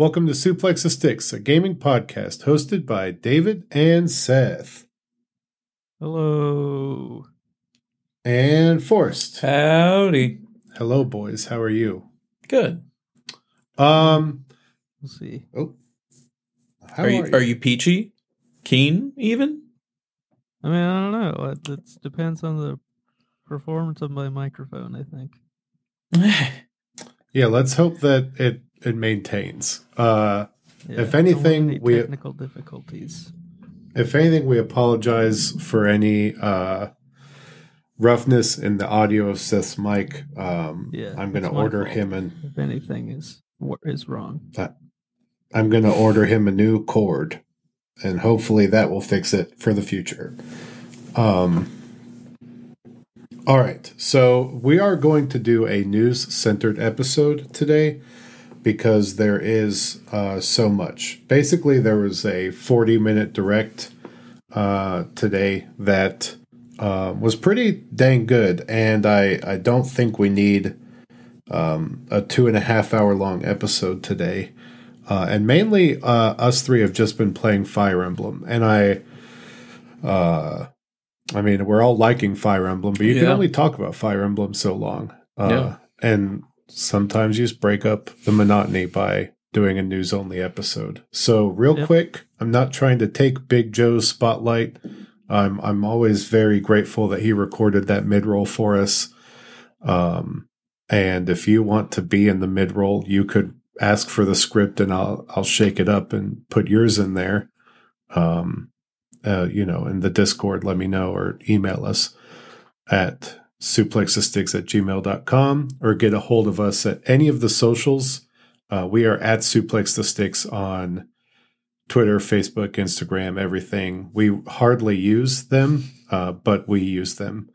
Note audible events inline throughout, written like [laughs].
Hi, welcome to Suplex the Sticks, a gaming podcast hosted by David and Seth Hello. and Forrest. Howdy. Hello, boys. How are you? Good. Um. We'll see. Oh. How are you are you peachy? Keen even? I mean, I don't know. It it's, depends on the performance of my microphone, I think. [sighs] Yeah, let's hope that it it maintains. Uh, Yeah, If anything, any we- technical difficulties. if anything, we apologize for any uh roughness in the audio of Seth's mic. Um, Yeah, I'm going to order him an If anything is what is wrong. I'm going to order him a new cord, and hopefully that will fix it for the future. Um, all right, so we are going to do a news centered episode today because there is uh, so much. Basically, there was a 40 minute direct uh, today that uh, was pretty dang good, and I, I don't think we need um, a two and a half hour long episode today. Uh, and mainly uh, us three have just been playing Fire Emblem, and I, uh, I mean, we're all liking Fire Emblem, but you can only talk about Fire Emblem so long, uh, Yeah. and sometimes you just break up the monotony by doing a news only episode. So, real Yep. quick, I'm not trying to take Big Joe's spotlight. I'm I'm always very grateful that he recorded that mid roll for us. Um, and if you want to be in the mid roll, you could ask for the script and I'll I'll shake it up and put yours in there. Um, uh, you know, in the Discord, let me know or email us at suplexthesticks at gmail.com or get a hold of us at any of the socials. Uh, we are at Suplex the Sticks on Twitter, Facebook, Instagram, everything. We hardly use them, uh, but we use them.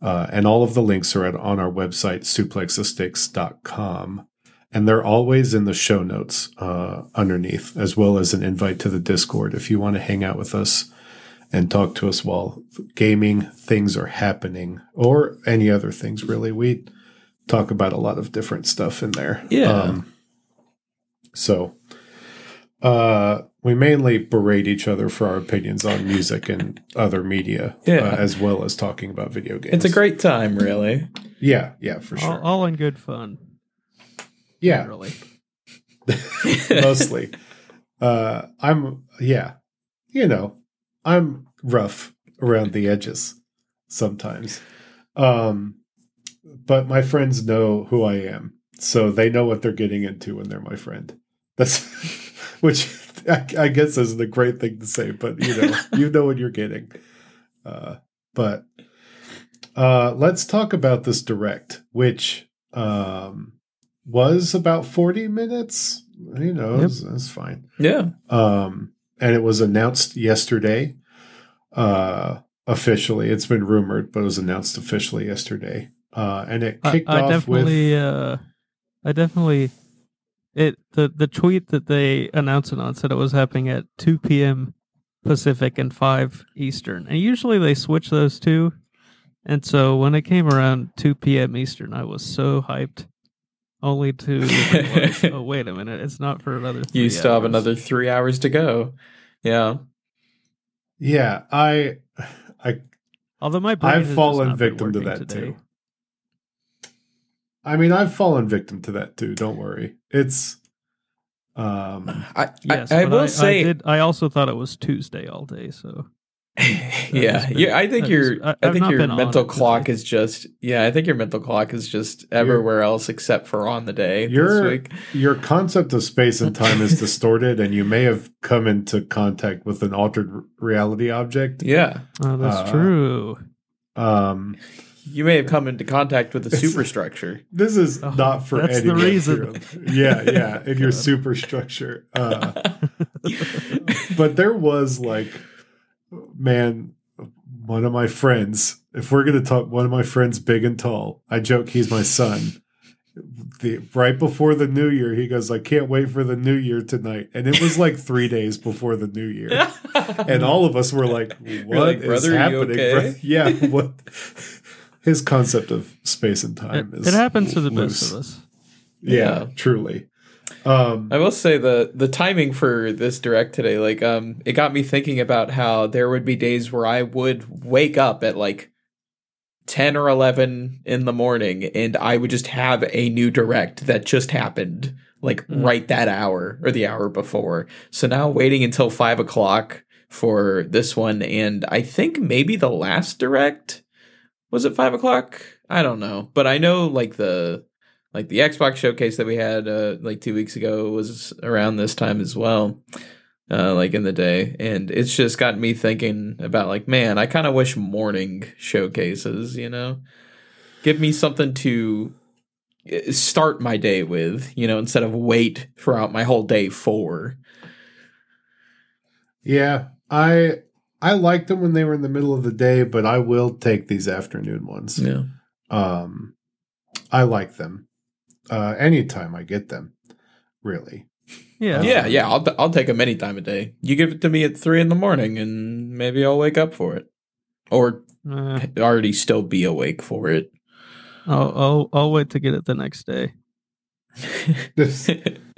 Uh, and all of the links are at, on our website, suplexthesticks.com. And they're always in the show notes uh, underneath, as well as an invite to the Discord if you want to hang out with us and talk to us while gaming things are happening or any other things, really. We talk about a lot of different stuff in there. Yeah. so uh, we mainly berate each other for our opinions on music and other media, Yeah. uh, as well as talking about video games. It's a great time, really. yeah, yeah, for sure. All, all in good fun. yeah, Really. [laughs] mostly. [laughs] Uh, I'm yeah, you know, I'm rough around the edges sometimes. Um, but my friends know who I am, so they know what they're getting into when they're my friend. That's [laughs] which I, I guess isn't a great thing to say, but you know, [laughs] you know what you're getting. Uh, but uh, let's talk about this direct, which um, was about 40 minutes. You know, Yep. that's fine. Yeah. Um, and it was announced yesterday. Uh, officially, it's been rumored, but it was announced officially yesterday. Uh, and it kicked I off with definitely, uh, I definitely, it the the tweet that they announced it on said it was happening at 2 p.m. Pacific and 5 Eastern, and usually they switch those two. And so when it came around 2 p.m. Eastern, I was so hyped. Only to realize, [laughs] oh wait a minute, it's not for another. Three You still have another three hours to go. Yeah. yeah, I, I, Although my brain I've has fallen not victim to that today. too. I mean, I've fallen victim to that too. Don't worry. It's, um, I, Yes, I, I but will say, I, did, I also thought it was Tuesday all day. So yeah, been- yeah. I think your, I- I, think your mental clock today. is just, yeah. I think your mental clock is just everywhere else except for on the day. this your week. your concept of space and time is [laughs] distorted, and you may have come into contact with an altered reality object. Yeah, oh, that's Uh, true. Um, you may have come into contact with a superstructure. This is Oh, not for that's the reason. here. [laughs] Yeah, yeah, in your [laughs] superstructure. Uh, but there was like, man, one of my friends. If we're gonna talk, one of my friends, big and tall. I joke he's my son. The right before the new year, he goes, "I can't wait for the new year tonight," and it was like three [laughs] days before the new year, [laughs] and all of us were like, "What like, is "Brother, happening?" okay?" bro?" Yeah, what? [laughs] His concept of space and time is it happens to the loose. best of us. Yeah, Yeah. truly. Um, I will say the the timing for this direct today, like um, it got me thinking about how there would be days where I would wake up at like ten or eleven in the morning, and I would just have a new direct that just happened, like Mm. right that hour or the hour before. So now waiting until five o'clock for this one, and I think maybe the last direct was it five o'clock? I don't know, but I know like the like the Xbox showcase that we had uh, like two weeks ago was around this time as well, uh, like in the day, and it's just gotten me thinking about like, man, I kind of wish morning showcases, you know, give me something to uh, start my day with, you know, instead of wait throughout my whole day for. yeah, I I liked them when they were in the middle of the day, but I will take these afternoon ones. Yeah, Um, I like them. Uh, anytime I get them, really. Yeah. yeah, yeah. I'll I'll take them any time of day. You give it to me at three in the morning, and maybe I'll wake up for it, or Uh, already still be awake for it. I'll, I'll I'll wait to get it the next day. This,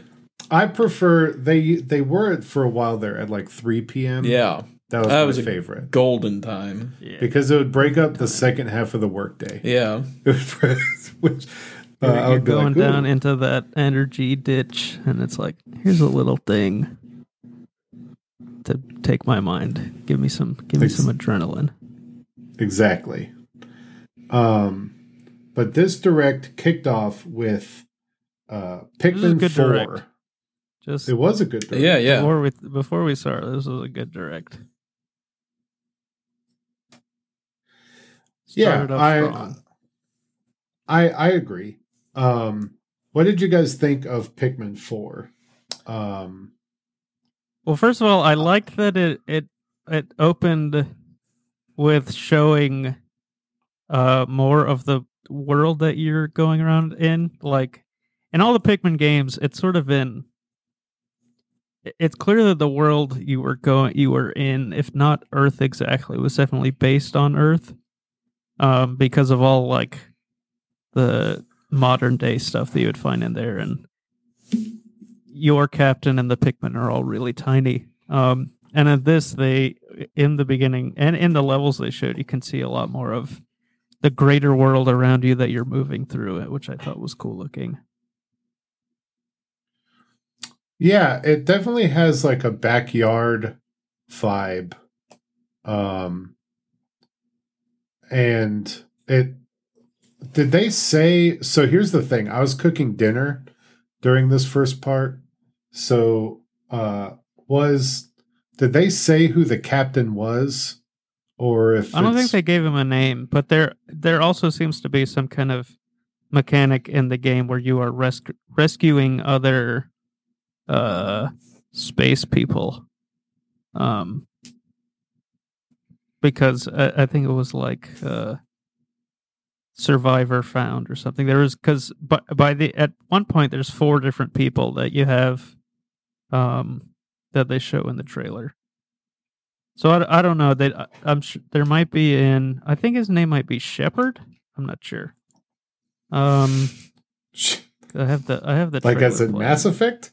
[laughs] I prefer they they were for a while there at like three p.m. yeah, that was That my was a- favorite golden time. Yeah. because it would break up the second half of the workday. Yeah. [laughs] Which uh, You're, I you're going like, down into that energy ditch, and it's like, here's a little thing to take my mind. Give me some, give me Ex- some adrenaline. Exactly. Um, but this direct kicked off with uh, This is a Pikmin good Four. direct. Just It was a good direct. Yeah, yeah. before we before we start, this was a good direct. Yeah, Started off I. I I agree. Um, what did you guys think of Pikmin Four? Um, Well, first of all, I liked that it it it opened with showing uh more of the world that you're going around in. Like in all the Pikmin games, it's sort of in it's clear that the world you were going you were in, if not Earth exactly, was definitely based on Earth. Um, because of all like the modern day stuff that you would find in there and your captain and the Pikmin are all really tiny. Um, and in this, they in the beginning and in the levels they showed, you can see a lot more of the greater world around you that you're moving through which I thought was cool looking. yeah, it definitely has like a backyard vibe. Um, and it did they say so? Here's the thing: I was cooking dinner during this first part, so uh, was did they say who the captain was, or if I don't think they gave him a name, but there there also seems to be some kind of mechanic in the game where you are resc- rescuing other uh space people. Um because I, I think it was like uh survivor found or something. There was cuz by, by the at one point there's four different people that you have um that they show in the trailer. So I, I don't know that I- I'm sure there might be in I think his name might be Shepherd. I'm not sure. Um, [laughs] I have the I have the like as trailer in playing. Mass Effect,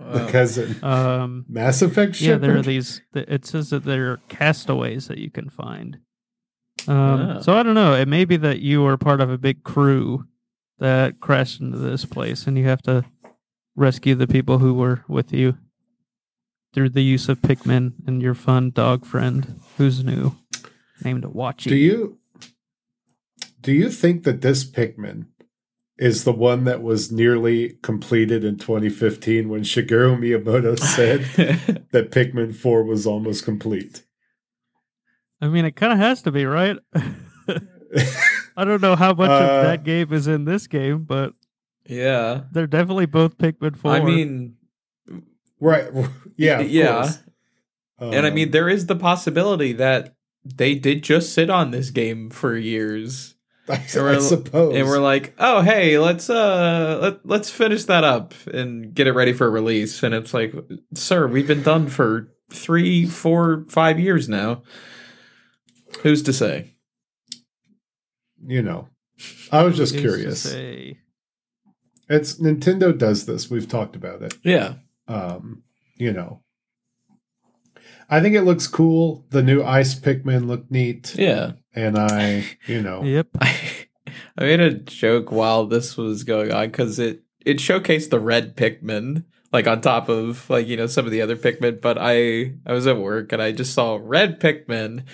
Uh, like as in Um, Mass Effect. yeah, there are these. It says that there are castaways that you can find. Um, so I don't know. It may be that you are part of a big crew that crashed into this place, and you have to rescue the people who were with you through the use of Pikmin and your fun dog friend, who's new, named Oatchi. Do you do you think that this Pikmin is the one that was nearly completed in 2015 when Shigeru Miyamoto said [laughs] that Pikmin 4 was almost complete? I mean, it kind of has to be, right? [laughs] I don't know how much Uh, of that game is in this game, but yeah. they're definitely both Pikmin 4. I mean, right. Yeah. Yeah. Course. and I Um, mean, there is the possibility that they did just sit on this game for years. [laughs] I, and we're- I suppose. and we're like, "Oh, hey, let's uh let, let's finish that up and get it ready for release." And it's like, "Sir, we've been done for three, four, five years now. Who's to say?" you know, I was just Who's to curious. say? It's Nintendo does this. We've talked about it. Yeah. Um, you know. I think it looks cool. The new ice Pikmin look neat. Yeah. And I, you know, [laughs] Yep. I, I made a joke while this was going on because it it showcased the red Pikmin like on top of like you know some of the other Pikmin, but I I was at work and I just saw red Pikmin,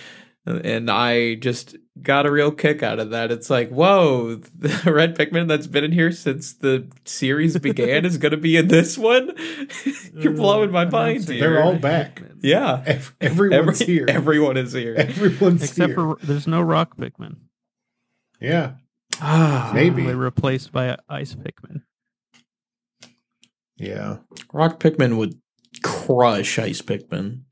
and I just got a real kick out of that. It's like whoa, the [laughs] red Pikmin that's been in here since the series [laughs] began is going to be in this one. [laughs] You're blowing my mind. Here. They're all back. Yeah, ev- everyone's Every- here. Everyone is here. Everyone's here. Except here. for there's no rock Pikmin. yeah. Ah, Maybe. They replaced by ice Pikmin. Yeah. Rock Pikmin would crush Ice Pikmin.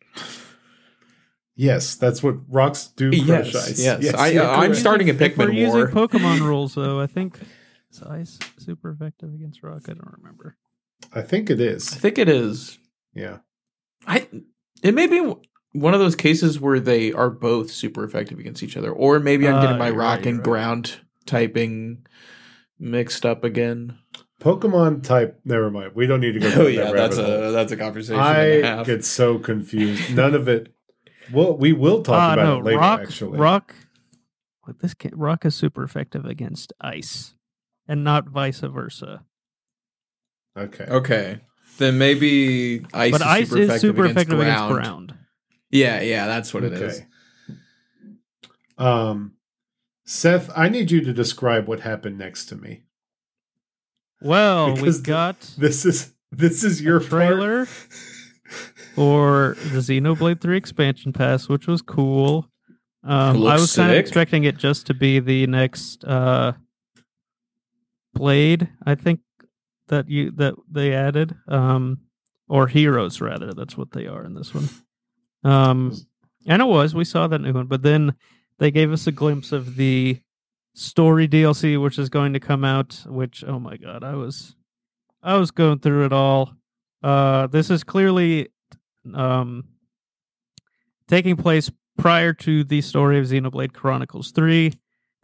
Yes, that's what rocks do crush Yes, ice. yes. I- you're I'm starting a Pikmin If we're using war. Pokemon [laughs] rules, though, I think is ice super effective against rock. I don't remember. I think it is. I think it is. Yeah. I it may be one of those cases where they are both super effective against each other, or maybe I'm Uh, getting my rock right, and right. ground typing mixed up again. Pokemon type. Never mind. We don't need to go. [laughs] Oh yeah, that that's rabbit hole. a that's a conversation and a I half. get so confused. None of it. Well, we will talk Ah, about no, it later. rock. actually, Rock. What this can, rock is super effective against ice, and not vice versa. Okay. Okay, then maybe ice. but is ice super is effective super against effective ground. against ground. Yeah, yeah, that's what it is. Um, Seth, I need you to describe what happened next to me. Well, Because we the- got This is this is your a trailer for the Xenoblade 3 expansion pass, which was cool. Um, I was kind of expecting it just to be the next uh, Blade. I think that you that they added, um, or Heroes rather. That's what they are in this one. Um, and it was. We saw that new one, but then they gave us a glimpse of the story DLC, which is going to come out. Which oh my god, I was I was going through it all. Uh, this is clearly um, taking place prior to the story of Xenoblade Chronicles 3.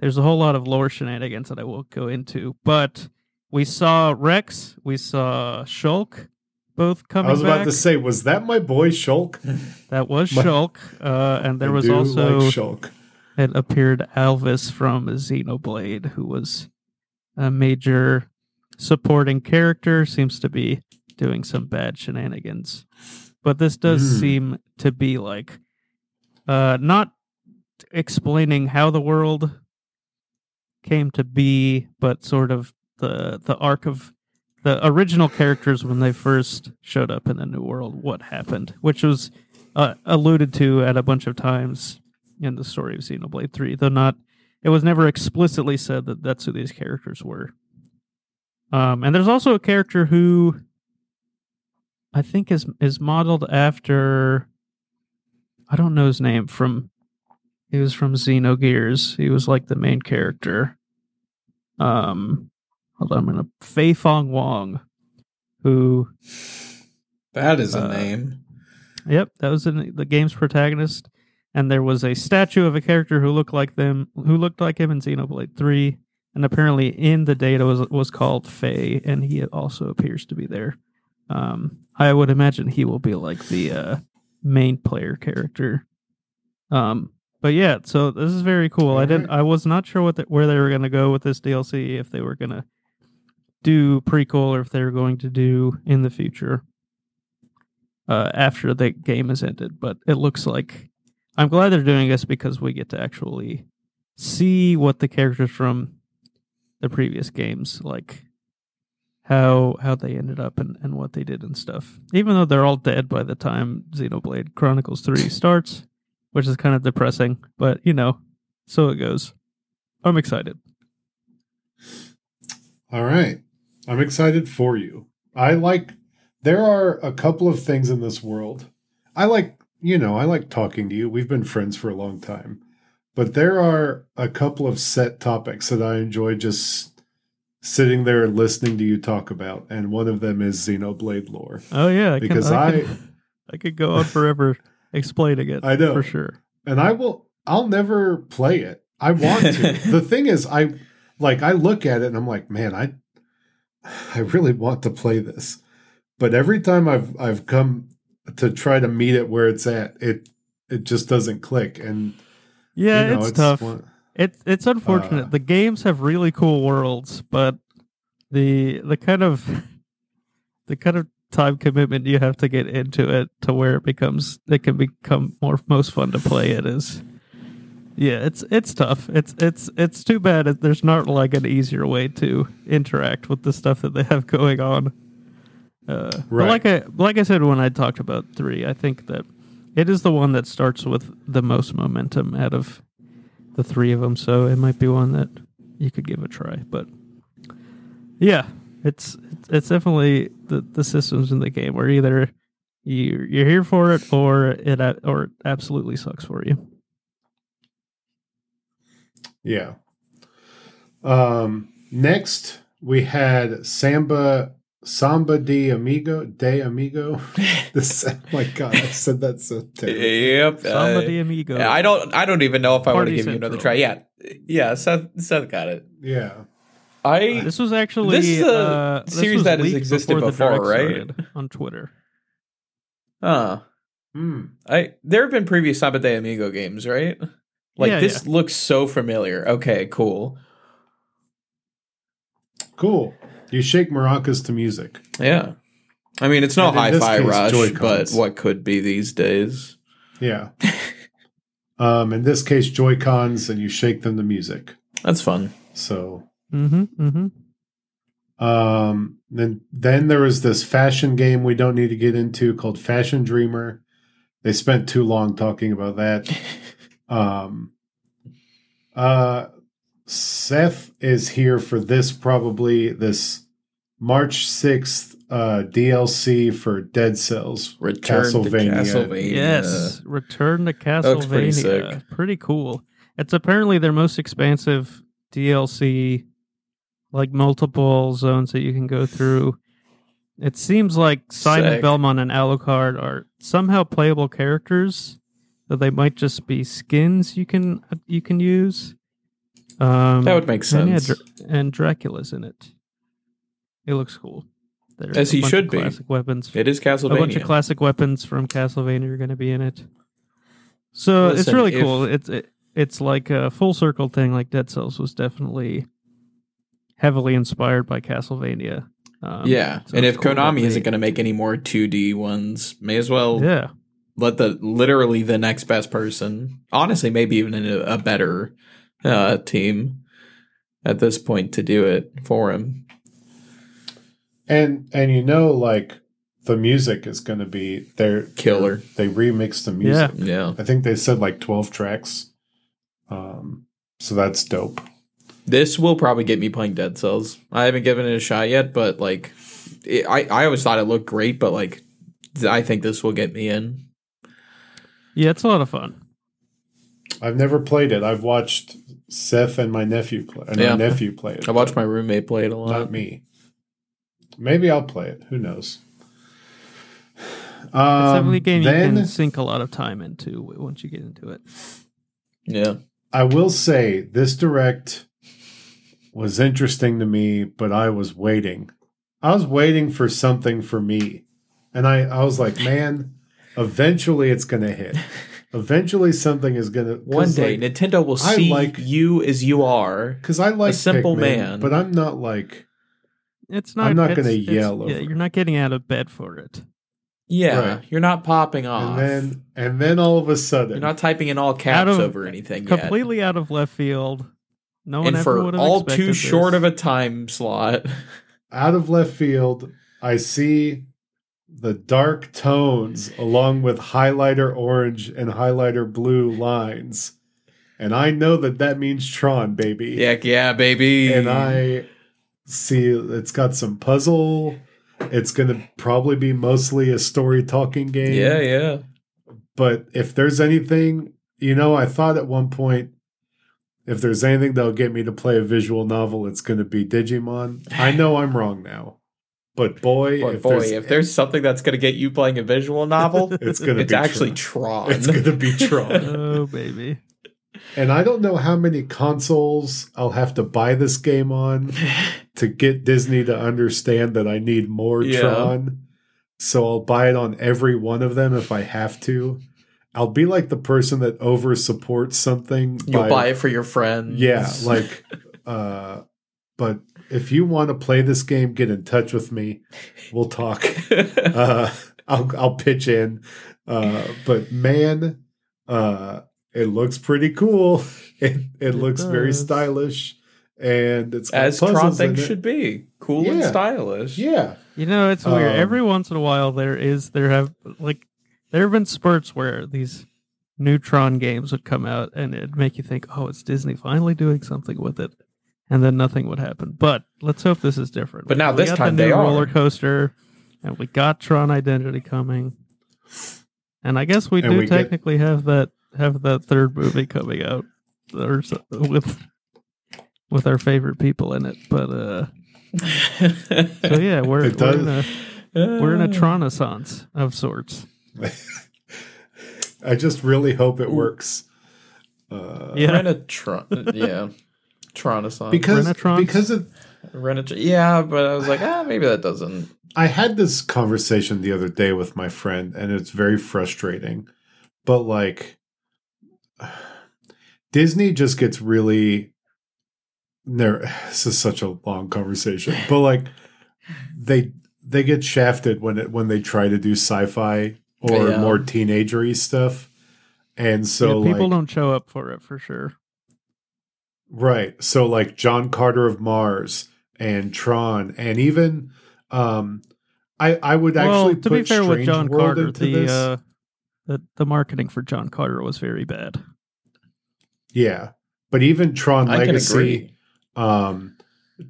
There's a whole lot of lore shenanigans that I won't go into, but we saw Rex, we saw Shulk, both coming I was back. about to say, was that my boy Shulk? [laughs] that was My- Shulk, uh, and there I was also like Shulk. it appeared Alvis from Xenoblade, who was a major supporting character, seems to be doing some bad shenanigans. But this does Hmm. seem to be like uh not explaining how the world came to be, but sort of the the arc of the original characters when they first showed up in the new world, what happened, which was uh, alluded to at a bunch of times in the story of Xenoblade 3, though not it was never explicitly said that that's who these characters were. Um, and there's also a character who I think is is modeled after I don't know his name from he was from Xenogears. He was like the main character. Um hold on, I'm gonna Fei Fong Wong, who That is a Uh, name. Yep, that was in the game's protagonist. And there was a statue of a character who looked like them, who looked like him in Xenoblade Three, and apparently in the data was was called Faye, and he also appears to be there. Um, I would imagine he will be like the uh, main player character. Um, but yeah, so this is very cool. I didn't, I was not sure what the, where they were going to go with this DLC, if they were going to do prequel or if they were going to do in the future uh, after the game is ended. But it looks like I'm glad they're doing this because we get to actually see what the characters from the previous games like how how they ended up and, and what they did and stuff. Even though they're all dead by the time Xenoblade Chronicles 3 [laughs] starts, which is kind of depressing, but you know, so it goes. I'm excited. All right. I'm excited for you. I like there are a couple of things in this world. I like, you know, I like talking to you. We've been friends for a long time. But there are a couple of set topics that I enjoy just sitting there and listening to you talk about, and one of them is Xenoblade lore. Oh yeah, I Because can, I, I- could, I could go on forever explaining it. [laughs] I know. for sure. and I will I'll never play it. I want to. [laughs] the thing is I like I look at it and I'm like, man, I I really want to play this, but every time I've I've come to try to meet it where it's at, it it just doesn't click. And Yeah, you know, it's, tough. one- It it's unfortunate. Uh, the games have really cool worlds, but the the kind of [laughs] the kind of time commitment you have to get into it to where it becomes it can become more most fun to play it is yeah it's it's tough it's it's it's too bad there's not like an easier way to interact with the stuff that they have [laughs] going on uh but Right. like i like i said when i talked about three i think that it is the one that starts with the most momentum out of the three of them so it might be one that you could give a try but yeah it's it's, definitely the, the systems in the game where either you you're here for it or it or it absolutely sucks for you Yeah. Um, next we had Samba Samba de Amigo de Amigo. [laughs] this oh my god, I said that so terrible. Yep. Samba uh, de amigo I don't. I don't even know if I want to Party give you another try. Yeah, yeah. Seth, Seth got it. Yeah. I this was actually This is a uh, this series was that has existed the before, right? on twitter huh. Hmm. I there have been previous Samba de Amigo games, right? Like Yeah, this looks so familiar. Okay, cool. Cool. You shake maracas to music. Yeah. I mean, it's no And in hi-fi rush, but Joy-Cons. what could be these days? Yeah. [laughs] um, in this case, Joy Cons, and you shake them to music. That's fun. So, mm-hmm mm-hmm um, then then there was this fashion game we don't need to get into called Fashion Dreamer. They spent too long talking about that. [laughs] Um, uh, Seth is here for this probably this March sixth uh, DLC for Dead Cells. Return Castlevania. to Castlevania. yes return to looks pretty castlevania sick. pretty cool it's apparently their most expansive dlc like multiple zones that you can go through it seems like simon Sick. belmont and alucard are somehow playable characters that they might just be skins you can you can use um That would make and, yeah, sense. And dracula's in it it looks cool There's As he should be. classic weapons It is Castlevania. a bunch of classic weapons from Castlevania are going to be in it. So it's really if- cool. It's it, it's like a full circle thing. Like Dead Cells was definitely heavily inspired by Castlevania. Um, yeah, so and if cool Konami isn't going to make any more 2D ones, may as well yeah, let the literally the next best person, honestly, maybe even a, a better uh, team at this point to do it for him. And and you know, like the music is going to be their Killer. They remix the music. Yeah, I think they said like twelve tracks. Um, so that's dope. this will probably get me playing Dead Cells. I haven't given it a shot yet, but like, it, I I always thought it looked great, but like, I think this will get me in. yeah, it's a lot of fun. I've never played it. I've watched Seth and my nephew play. And Yeah. my nephew play it. I watched my roommate play it a lot. Not me. Maybe I'll play it. Who knows? It's Um, definitely a game you can sink a lot of time into once you get into it. Yeah, I will say this direct was interesting to me, but I was waiting. I was waiting for something for me. And I, I was like, man, eventually it's going to hit. [laughs] Eventually something is going to. one day Nintendo will I see like- you as you are. Because I like simple Pikmin, man. But I'm not like. It's not. I'm not it's- gonna it's- yell Yeah, over you're not getting out of bed for it. Yeah, Right. you're not popping off. And then, and then all of a sudden. you're not typing in all caps of- over anything yet. Completely out of left field. No one and ever for would have all too this. short of a time slot. [laughs] out of left field, I see the dark tones along with highlighter orange and highlighter blue lines. And I know that that means Tron, baby. Heck yeah, baby. And I see it's got some puzzle. It's going to probably be mostly a story talking game. Yeah, yeah. But if there's anything, you know, I thought at one point, if there's anything that'll get me to play a visual novel, it's going to be Digimon. I know I'm wrong now, but boy, But if boy, there's, if there's something that's going to get you playing a visual novel, [laughs] it's going to it's be actually Tron. Tron. It's going to be [laughs] Tron. Oh baby. and I don't know how many consoles I'll have to buy this game on, [laughs] to get Disney to understand that I need more Yeah. Tron. So I'll buy it on every one of them if I have to. I'll be like the person that over supports something. You'll by- buy it for your friends. Yeah, like uh but if you want to play this game, get in touch with me. We'll talk. [laughs] uh I'll I'll pitch in. Uh but man, uh it looks pretty cool. [laughs] It it, It looks very stylish and it's as Tron puzzles in things it. should be, cool and stylish. Yeah. You know, it's weird. Um, Every once in a while, there is there have like there have been spurts where these Neutron games would come out and it'd make you think, "Oh, it's Disney finally doing something with it," and then nothing would happen. But let's hope this is different. But now We this got time the new they are. roller coaster, and we got Tron Identity coming, and I guess we And do we get- technically have that have that third movie coming out or so- with with our favorite people in it. But uh, [laughs] so yeah, we're It we're does- in a we're in a Tronaissance of sorts. [laughs] I just really hope it works. Uh Yeah. Renatron, yeah, Tronaissance. because Renatrons? because of Renatron, yeah, but I was like, ah, maybe that doesn't. I had this conversation the other day with my friend, and it's very frustrating. But like, [sighs] Disney just gets really. There, [sighs] this is such a long conversation, but like, they they get shafted when it when they try to do sci-fi or Yeah. more teenagery stuff, and so Yeah, people like, don't show up for it for sure. Right. So like John Carter of Mars and Tron and even um I I would well, actually to put be fair with Strange John World Carter, the this. uh, the the marketing for John Carter was very bad. yeah. But even Tron I can Legacy, agree. um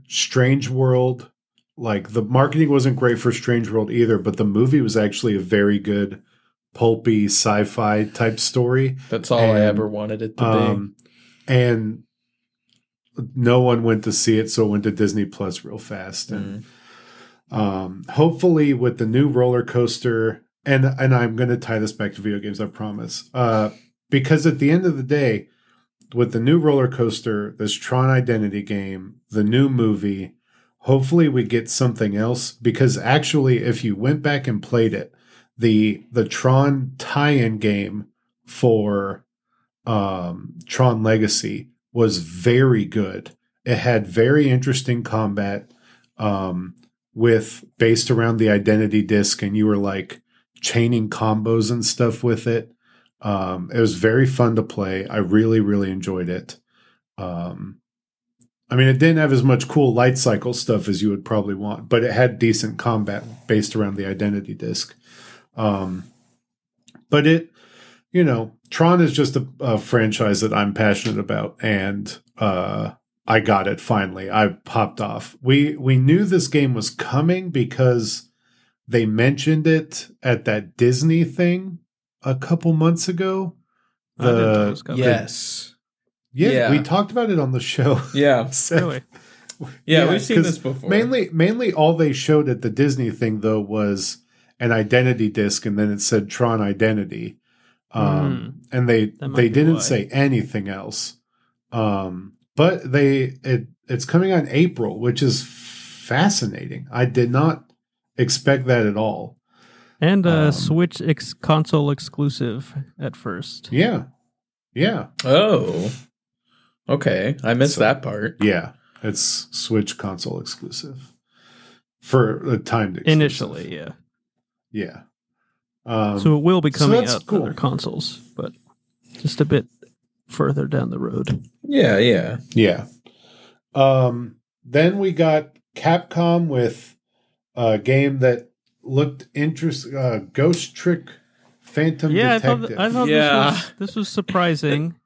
Strange World, like the marketing wasn't great for Strange World either, but the movie was actually a very good pulpy sci-fi type story. That's all I ever wanted it to Um and no one went to see it, so it went to Disney Plus real fast. And Mm. um, hopefully with the new roller coaster and and i'm going to tie this back to video games i promise uh, because at the end of the day with the new roller coaster this tron identity game the new movie hopefully we get something else because actually if you went back and played it the the tron tie-in game for um, tron legacy was very good. It had very interesting combat um, with based around the identity disc and you were like chaining combos and stuff with it. Um it was very fun to play. I really really enjoyed it. Um i mean it didn't have as much cool light cycle stuff as you would probably want but it had decent combat based around the identity disc. Um but it you know tron is just a, a franchise that i'm passionate about and uh I got it finally. I popped off. We we knew this game was coming because they mentioned it at that Disney thing a couple months ago. I didn't know it The was. Yes. yeah, Yeah. we talked about it on the show. [laughs] Yeah. So- Really? Yeah, Yeah, we've seen this before. Mainly mainly all they showed at the Disney thing though was an identity disc and then it said Tron Identity. Um and they they didn't why. say anything else. Um but they it it's coming on April, which is fascinating. I did not expect that at all. And uh, Um, Switch ex- console exclusive at first. Yeah. Yeah. oh. Okay. I missed So- that part. Yeah. It's Switch console exclusive. For a timed exclusive. Initially, yeah. Yeah. Um, so it will be coming that's out to cool. other consoles, but just a bit further down the road. Yeah, yeah. Yeah. Um, then we got Capcom with a game that looked interesting. Uh, Ghost Trick Phantom yeah, I thought, Detective. I thought Yeah. this was this was surprising. [laughs]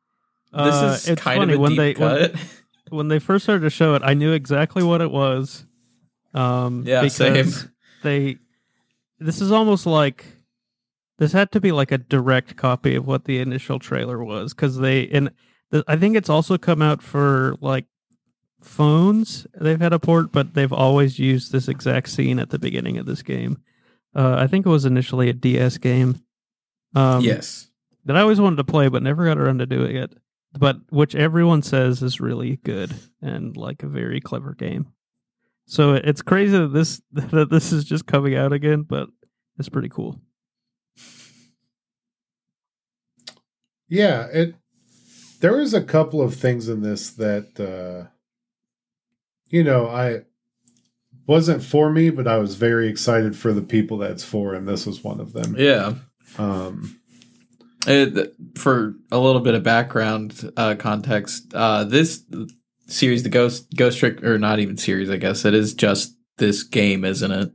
This Uh, is it's kind funny of a when deep they when, cut. [laughs] when they first started to show it, I knew exactly what it was. Um, Yeah, because same. They, this is almost like this had to be like a direct copy of what the initial trailer was because they and I think it's also come out for like phones. They've had a port, but they've always used this exact scene at the beginning of this game. Uh, I think it was initially a DS game. Um, yes. that I always wanted to play, but never got around to doing it. But which everyone says is really good and like a very clever game. So it's crazy that this [laughs] that this is just coming out again, but it's pretty cool. Yeah, it there was a couple of things in this that uh you know, I wasn't for me, but I was very excited for the people that's for, and this was one of them. Yeah. Um It, for a little bit of background uh, context, uh, this series, the Ghost Ghost Trick, or not even series, I guess it is just this game, isn't it?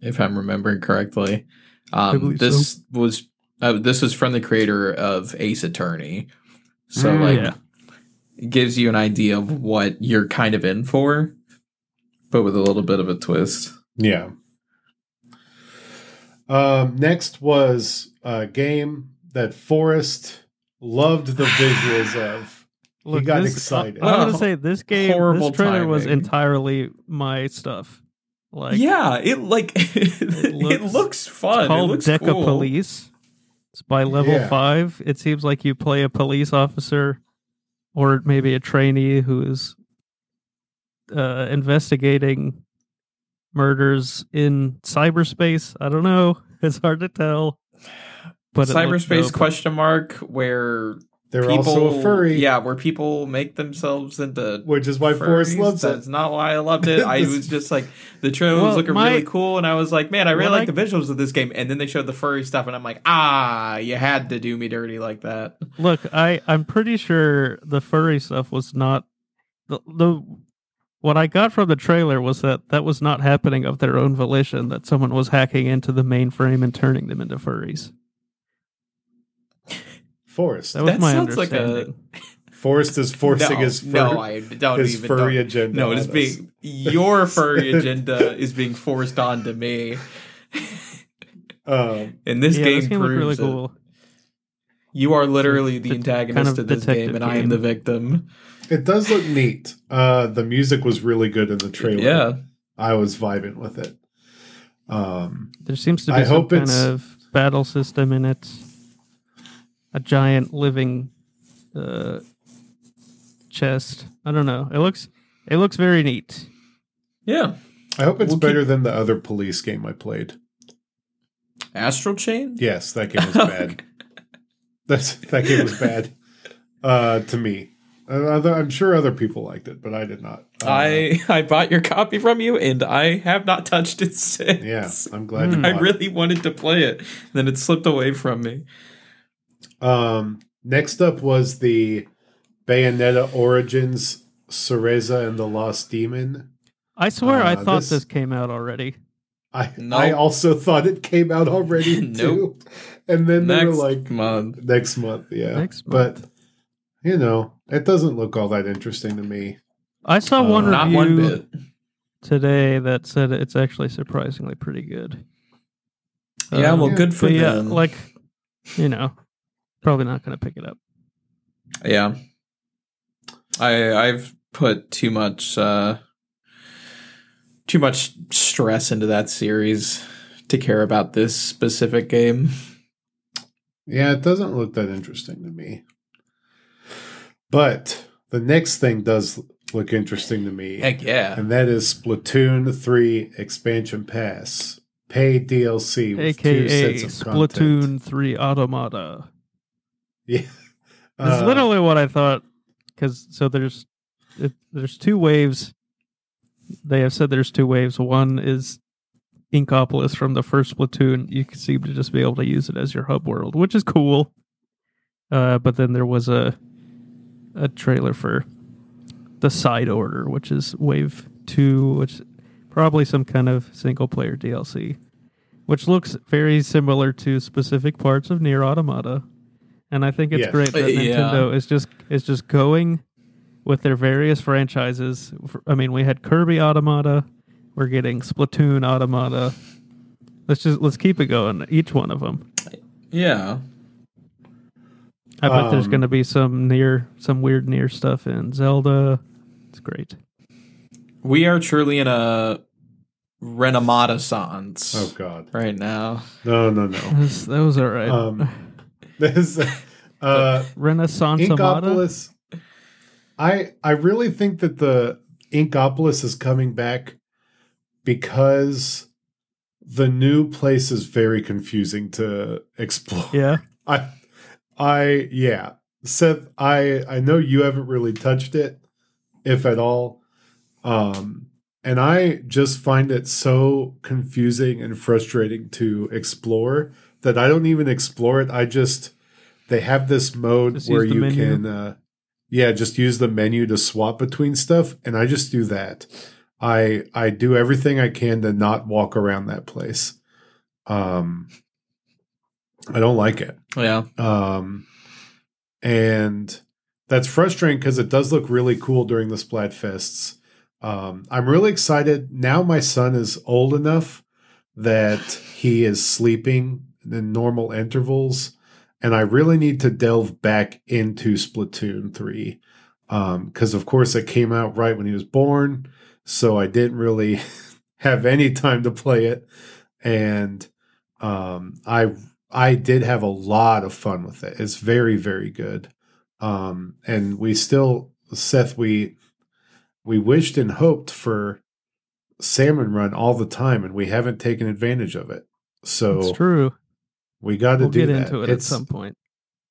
If I'm remembering correctly, um, believe this was uh, this is from the creator of Ace Attorney, so Mm, like yeah. it gives you an idea of what you're kind of in for, but with a little bit of a twist. Yeah. Um, next was a game that Forrest loved the [sighs] visuals of. Look, got this- excited. I, am Oh, gonna say this game, horrible this trailer was entirely my stuff. Like, yeah, it like [laughs] it looks- looks, fun. it's called it looks Deca cool. Police. It's by level Yeah. five. It seems like you play a police officer, or maybe a trainee who is uh, investigating murders in cyberspace. I don't know. [laughs] It's hard to tell. But cyberspace question mark where They're people also a furry. yeah where people make themselves into Which is why Forrest furries. loves that's it. That's not why i loved it [laughs] i was just like the trailer was Well, looking my- really cool and i was like man i really like I- the visuals of this game and then they showed the furry stuff and i'm like ah you had to do me dirty like that Look, I I'm pretty sure the furry stuff was not the the what I got from the trailer was that that was not happening of their own volition. That someone was hacking into the mainframe and turning them into furries. Forrest. That was That my sounds like a- understanding. Forrest is forcing no, his fur, no i don't his even furry don't- agenda. no it is being your [laughs] furry agenda is being forced onto me Um, and this yeah, game this game looked really proves it. cool. you are literally the Det- antagonist kind of of this game detective and i am the victim it does look neat. Uh, the music was really good in the trailer. yeah I was vibing with it. Um, There seems to be I some hope kind it's- of battle system in it. A giant living uh, chest. I don't know. It looks it looks very neat. yeah I hope it's We'll better keep- than the other police game I played. astral chain Yes, that game was [laughs] bad. That's that game was bad uh, to me. Uh, other- I'm sure other people liked it, but I did not. Uh, I I bought your copy from you, and I have not touched it [laughs] since. yeah, I'm glad. You I bought it. really wanted to play it, then it slipped away from me. Um, next up was the Bayonetta Origins Cereza and the Lost Demon. I swear I Uh, thought this- this... came out already. I No. I also thought it came out already [laughs] too, Nope. and then they were like month, next month. Yeah, Next month. but you know it doesn't look all that interesting to me. I saw Uh, one not review one bit. today that said it's actually surprisingly pretty good. Yeah, Um, well, yeah, good for you. yeah, like you know, probably not going to pick it up. yeah, I I've put too much uh too much stress into that series to care about this specific game. Yeah, it doesn't look that interesting to me. But the next thing does look interesting to me. Heck yeah. and that is Splatoon 3 Expansion Pass. Paid DLC with two AKA sets of Splatoon content. 3 Automata. Yeah. [laughs] That's Uh, literally what I thought. Because so there's it, there's two waves. They have said there's two waves. One is Inkopolis from the first Splatoon. You can seem to just be able to use it as your hub world, which is cool. Uh, but then there was a a trailer for the side order, which is wave two, which probably some kind of single player DLC, which looks very similar to specific parts of NieR Automata. And I think it's Yes. great that Uh, yeah. Nintendo is just is just going with their various franchises. I mean, we had Kirby Automata, we're getting Splatoon Automata. Let's just let's keep it going. Each one of them. Yeah. I bet there's Um, going to be some NieR some weird NieR stuff in Zelda. It's great. We are truly in a renaissance Oh god. right now. No, no, no. That was, that was all right. Um, This [laughs] uh Renaissance Amata. Inkopolis I I really think that the Inkopolis is coming back because the new place is very confusing to explore. Yeah. [laughs] I I yeah. Seth, I I know you haven't really touched it, if at all. Um and I just find it so confusing and frustrating to explore that I don't even explore it. I just they have this mode Just where you menu? can uh yeah, just use the menu to swap between stuff and I just do that. I I do everything I can to not walk around that place. Um I don't like it. Yeah. Um, and that's frustrating because it does look really cool during the Splatfests. Um, I'm really excited. Now my son is old enough that he is sleeping in normal intervals, and I really need to delve back into Splatoon 3. Because, of course, it came out right when he was born, so I didn't really [laughs] have any time to play it. And um, I I did have a lot of fun with it. It's very, very good. Um, and we still, Seth, we we wished and hoped for salmon run all the time, and we haven't taken advantage of it. So It's true. We got to We'll do get that. into it It's- at some point.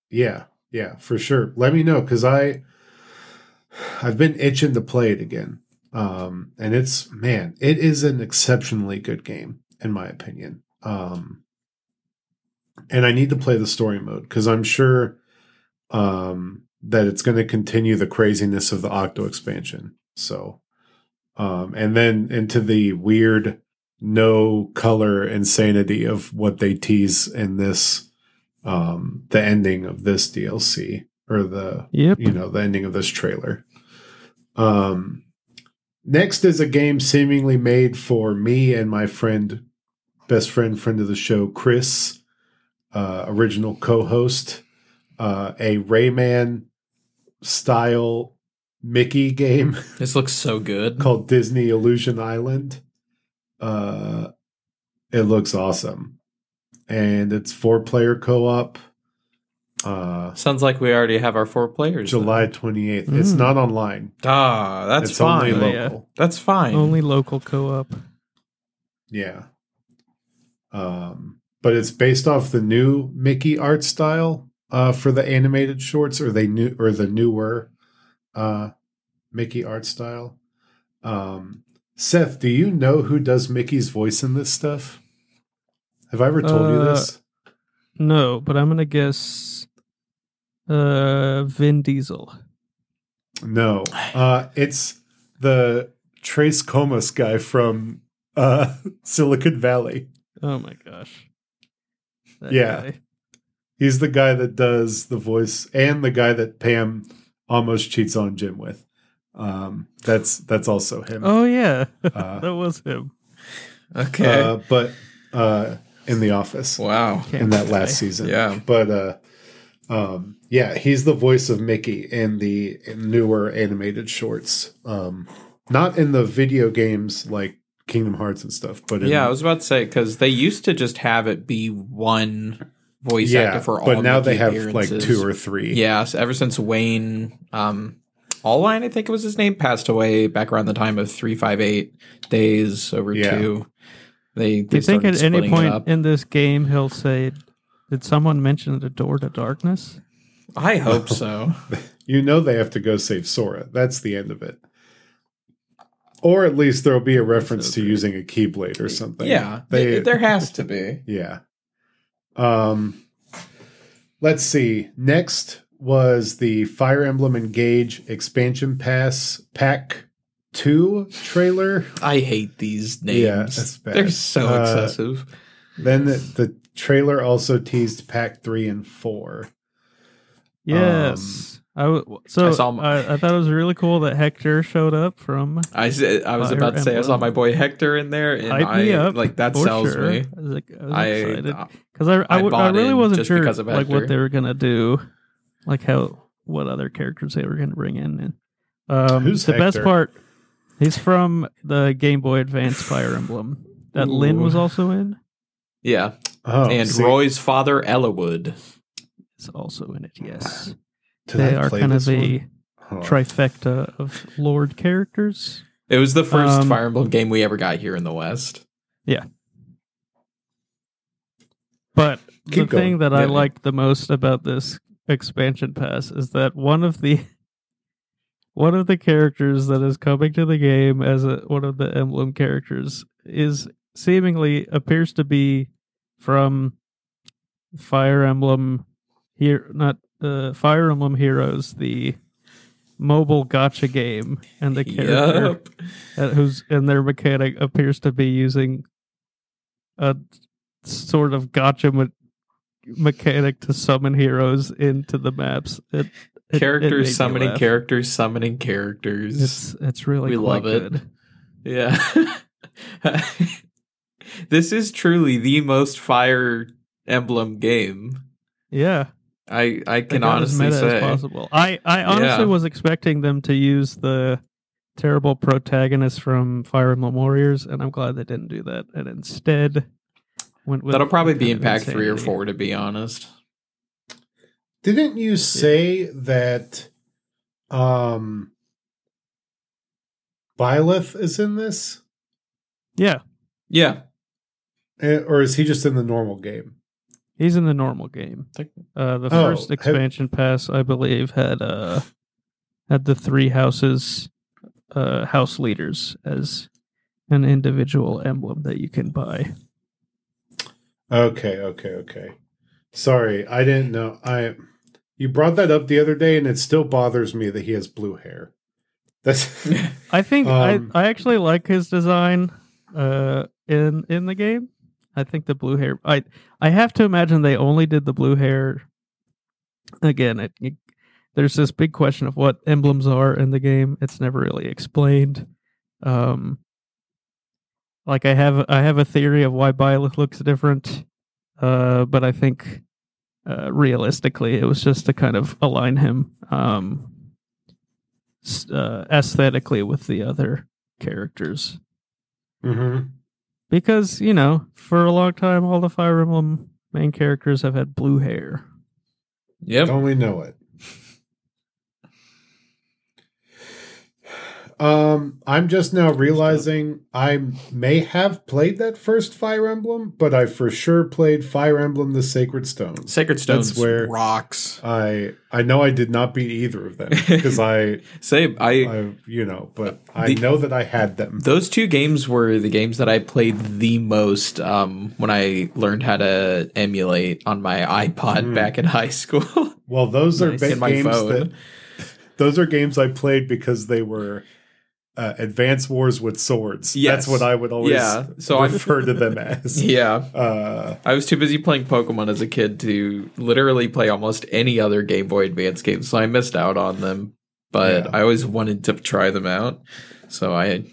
Yeah, yeah, for sure. Let me know because I I've been itching to play it again. Um, and it's man, it is an exceptionally good game in my opinion. Um, and I need to play the story mode because I'm sure um, that it's going to continue the craziness of the Octo expansion. So, um, and then into the weird no color insanity of what they tease in this um the ending of this DLC or the Yep. you know the ending of this trailer. Um next is a game seemingly made for me and my friend best friend friend of the show Chris uh original co-host uh a Rayman style Mickey game This looks so good. [laughs] called Disney Illusion Island. Uh, it looks awesome, and it's four player co op. Uh, Sounds like we already have our four players. then. July twenty eighth. It's Mm. not online. Ah, that's it's fine. only Yeah. local. That's fine. Only local co-op. Yeah. Um, but it's based off the new Mickey art style uh, for the animated shorts, or they new or the newer uh, Mickey art style. Um, Seth, do you know who does Mickey's voice in this stuff? Have I ever told you Uh, this? No, but I'm gonna guess uh Vin Diesel. No. Uh, it's the Tres Comas guy from uh, [laughs] Silicon Valley. Oh my gosh. That Yeah. guy. He's the guy that does the voice and the guy that Pam almost cheats on Jim with. Um, that's that's also him. Oh yeah. Uh, [laughs] that was him. okay. uh, but uh, in the office wow. in that last season. Yeah. But uh, um, yeah, he's the voice of Mickey in the newer animated shorts. Um, not in the video games like Kingdom Hearts and stuff, but in, Yeah, I was about to say because they used to just have it be one voice yeah, actor for all. but now Mickey they have like two or three. Yeah, so ever since Wayne, um, Allwine, I think it was his name, passed away back around the time of three five eight days over Yeah. two. They, Do they you think at any point in this game he'll say, "Did someone mention the door to darkness?" I hope so. [laughs] You know they have to go save Sora. That's the end of it. Or at least there'll be a reference so to using a keyblade or something. yeah, They th- there has to be. [laughs] Yeah. Um let's see. Next was the Fire Emblem Engage expansion pass pack 2 trailer. I hate these names. Yeah, that's bad. They're so Uh, excessive. Then the, the trailer also teased pack 3 and 4. Yes. I w- so I I, saw my- I, thought it was really cool that Hector showed up from. I said, I was Fire about to say I saw my boy Hector in there, and Hype I me up, like that for sells sure. me. I was, like, I was I excited uh, because I I, I w- I bought really wasn't sure because of like what they were gonna do, like how what other characters they were gonna bring in. And um, Who's the best part? He's from the Game Boy Advance Fire Emblem that Lyn was also in. yeah, Oh, and see, Roy's father Eliwood. Is also in it. Yes, did they I are kind of this a one? Trifecta of Lord characters. It was the first Um, Fire Emblem game we ever got here in the West. Yeah. But Keep the thing going. that I Yeah. liked the most about this expansion pass is that one of the [laughs] one of the characters that is coming to the game as a, one of the emblem characters is seemingly appears to be from Fire Emblem here not uh, Fire Emblem Heroes the mobile gacha game and the character Yup. uh, who's and their mechanic appears to be using a sort of gacha mechanic to summon heroes into the maps. It, it- it characters me summoning characters summoning characters. It's it's really We love it. good. Yeah. [laughs] this is truly the most Fire Emblem game. Yeah, I I can as honestly say. as possible. I I honestly Yeah. was expecting them to use the terrible protagonist from Fire Emblem Warriors, and I'm glad they didn't do that, and instead went with That'll probably be in pack three or four, to be honest. Didn't you say that um Byleth is in this? Yeah, Yeah. Eh, Or is he just in the normal game? he's in the normal game. Uh, the Oh, first have- expansion pass, I believe, had uh had the three houses, uh, house leaders as an individual emblem that you can buy. Okay, okay, okay. Sorry, I didn't know. I you brought that up the other day, and it still bothers me that he has blue hair. That's [laughs] I think Um, I I actually like his design uh in in the game. I think the blue hair. I I have to imagine they only did the blue hair. Again, it, it- there's this big question of what emblems are in the game. It's never really explained. Um, like I have I have a theory of why Byleth looks different, uh, but I think uh, realistically it was just to kind of align him um, uh, aesthetically with the other characters Mhm. because you know for a long time all the Fire Emblem main characters have had blue hair. Yep. Don't we know it? Um, I'm just now realizing I may have played that first Fire Emblem, but I for sure played Fire Emblem: The Sacred Stones. Sacred Stones where- rocks. I I know I did not beat either of them because I [laughs] Say I I you know, but I The- know that I had them. those two games were the games that I played the most um, when I learned how to emulate on my iPod Mm. back in high school. Well, those are Nice. In my games phone. that those are games I played because they were uh, Advance Wars with swords. Yes. That's what I would always Yeah, so refer to them as. [laughs] yeah. Uh, I was too busy playing Pokemon as a kid to literally play almost any other Game Boy Advance game, so I missed out on them. But Yeah. I always wanted to try them out. So I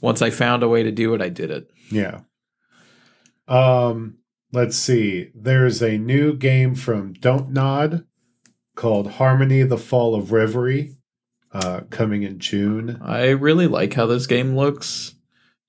once I found a way to do it, I did it. yeah. Um, let's see. There's a new game from Don't Nod called Harmony: The Fall of Reverie, uh, coming in June. I really like how this game looks.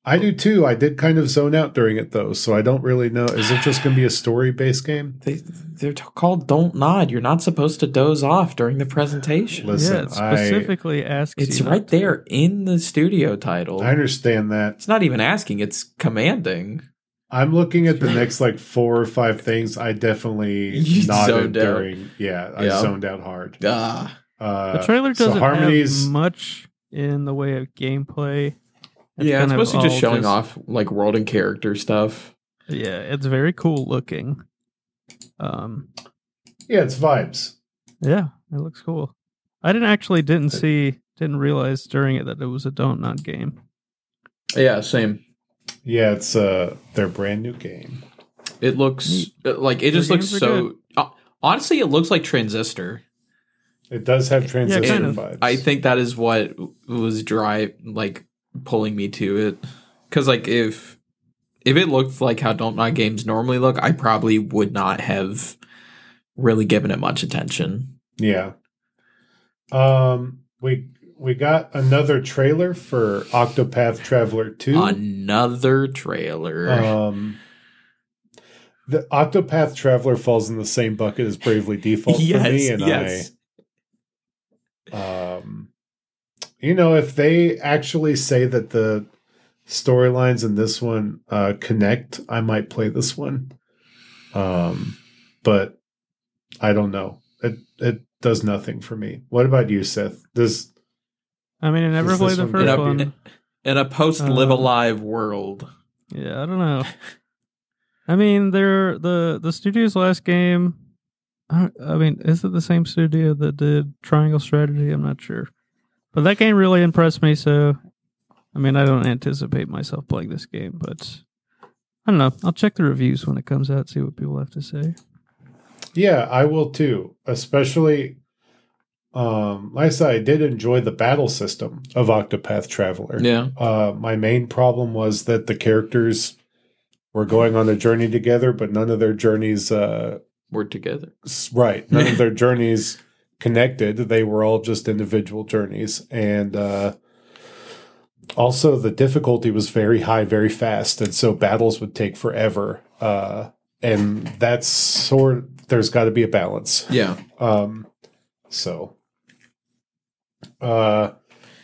I do too. I did kind of zone out during it though, so I don't really know. Is it just going to be a story-based game? They they're t- called "Don't Nod." You're not supposed to doze off during the presentation. Listen, yeah, it I- specifically asks. It's you not right to. there in the studio title. I understand that. It's not even asking; it's commanding. I'm looking at the [laughs] next like four or five things. I definitely You nodded zoned out. during. Yeah, I Yeah. zoned out hard. Ah, Uh, The trailer doesn't harmonies. have much in the way of gameplay. yeah, it's mostly just all showing off like world and character stuff. Yeah, it's very cool looking. Um, yeah, it's vibes. yeah, it looks cool. I didn't actually didn't see didn't realize during it that it was a Don't Nod game. Yeah, same. Yeah, it's uh their brand new game. It looks uh, like it Their just looks so. Uh, honestly, it looks like Transistor. It does have transition kind of. vibes. I think that is what was drive like pulling me to it. Because like if if it looked like how Don't Nod games normally look, I probably would not have really given it much attention. Yeah. Um, we we got another trailer for Octopath Traveler Two. Another trailer. Um, the Octopath Traveler falls in the same bucket as Bravely Default for me, and I. Um, you know, if they actually say that the storylines in this one uh, connect, I might play this one. Um, but I don't know. It it does nothing for me. What about you, Seth? Does I mean, I never Does played the one first get one. up- In a post live Um, alive world. Yeah, I don't know. I mean, they're the the studio's last game. I, I mean, is it the same studio that did Triangle Strategy? I'm not sure, but that game really impressed me. So, I mean, I don't anticipate myself playing this game, but I don't know. I'll check the reviews when it comes out, see what people have to say. Yeah, I will too. Especially, um, like I said, I did enjoy the battle system of Octopath Traveler. Yeah. Uh, my main problem was that the characters were going on a journey together, but none of their journeys, uh, We're together. right, none of [laughs] their journeys connected. They were all just individual journeys, and uh, also the difficulty was very high, very fast, and so battles would take forever. Uh, and that's sort. There's got to be a balance. Yeah. Um, so, uh,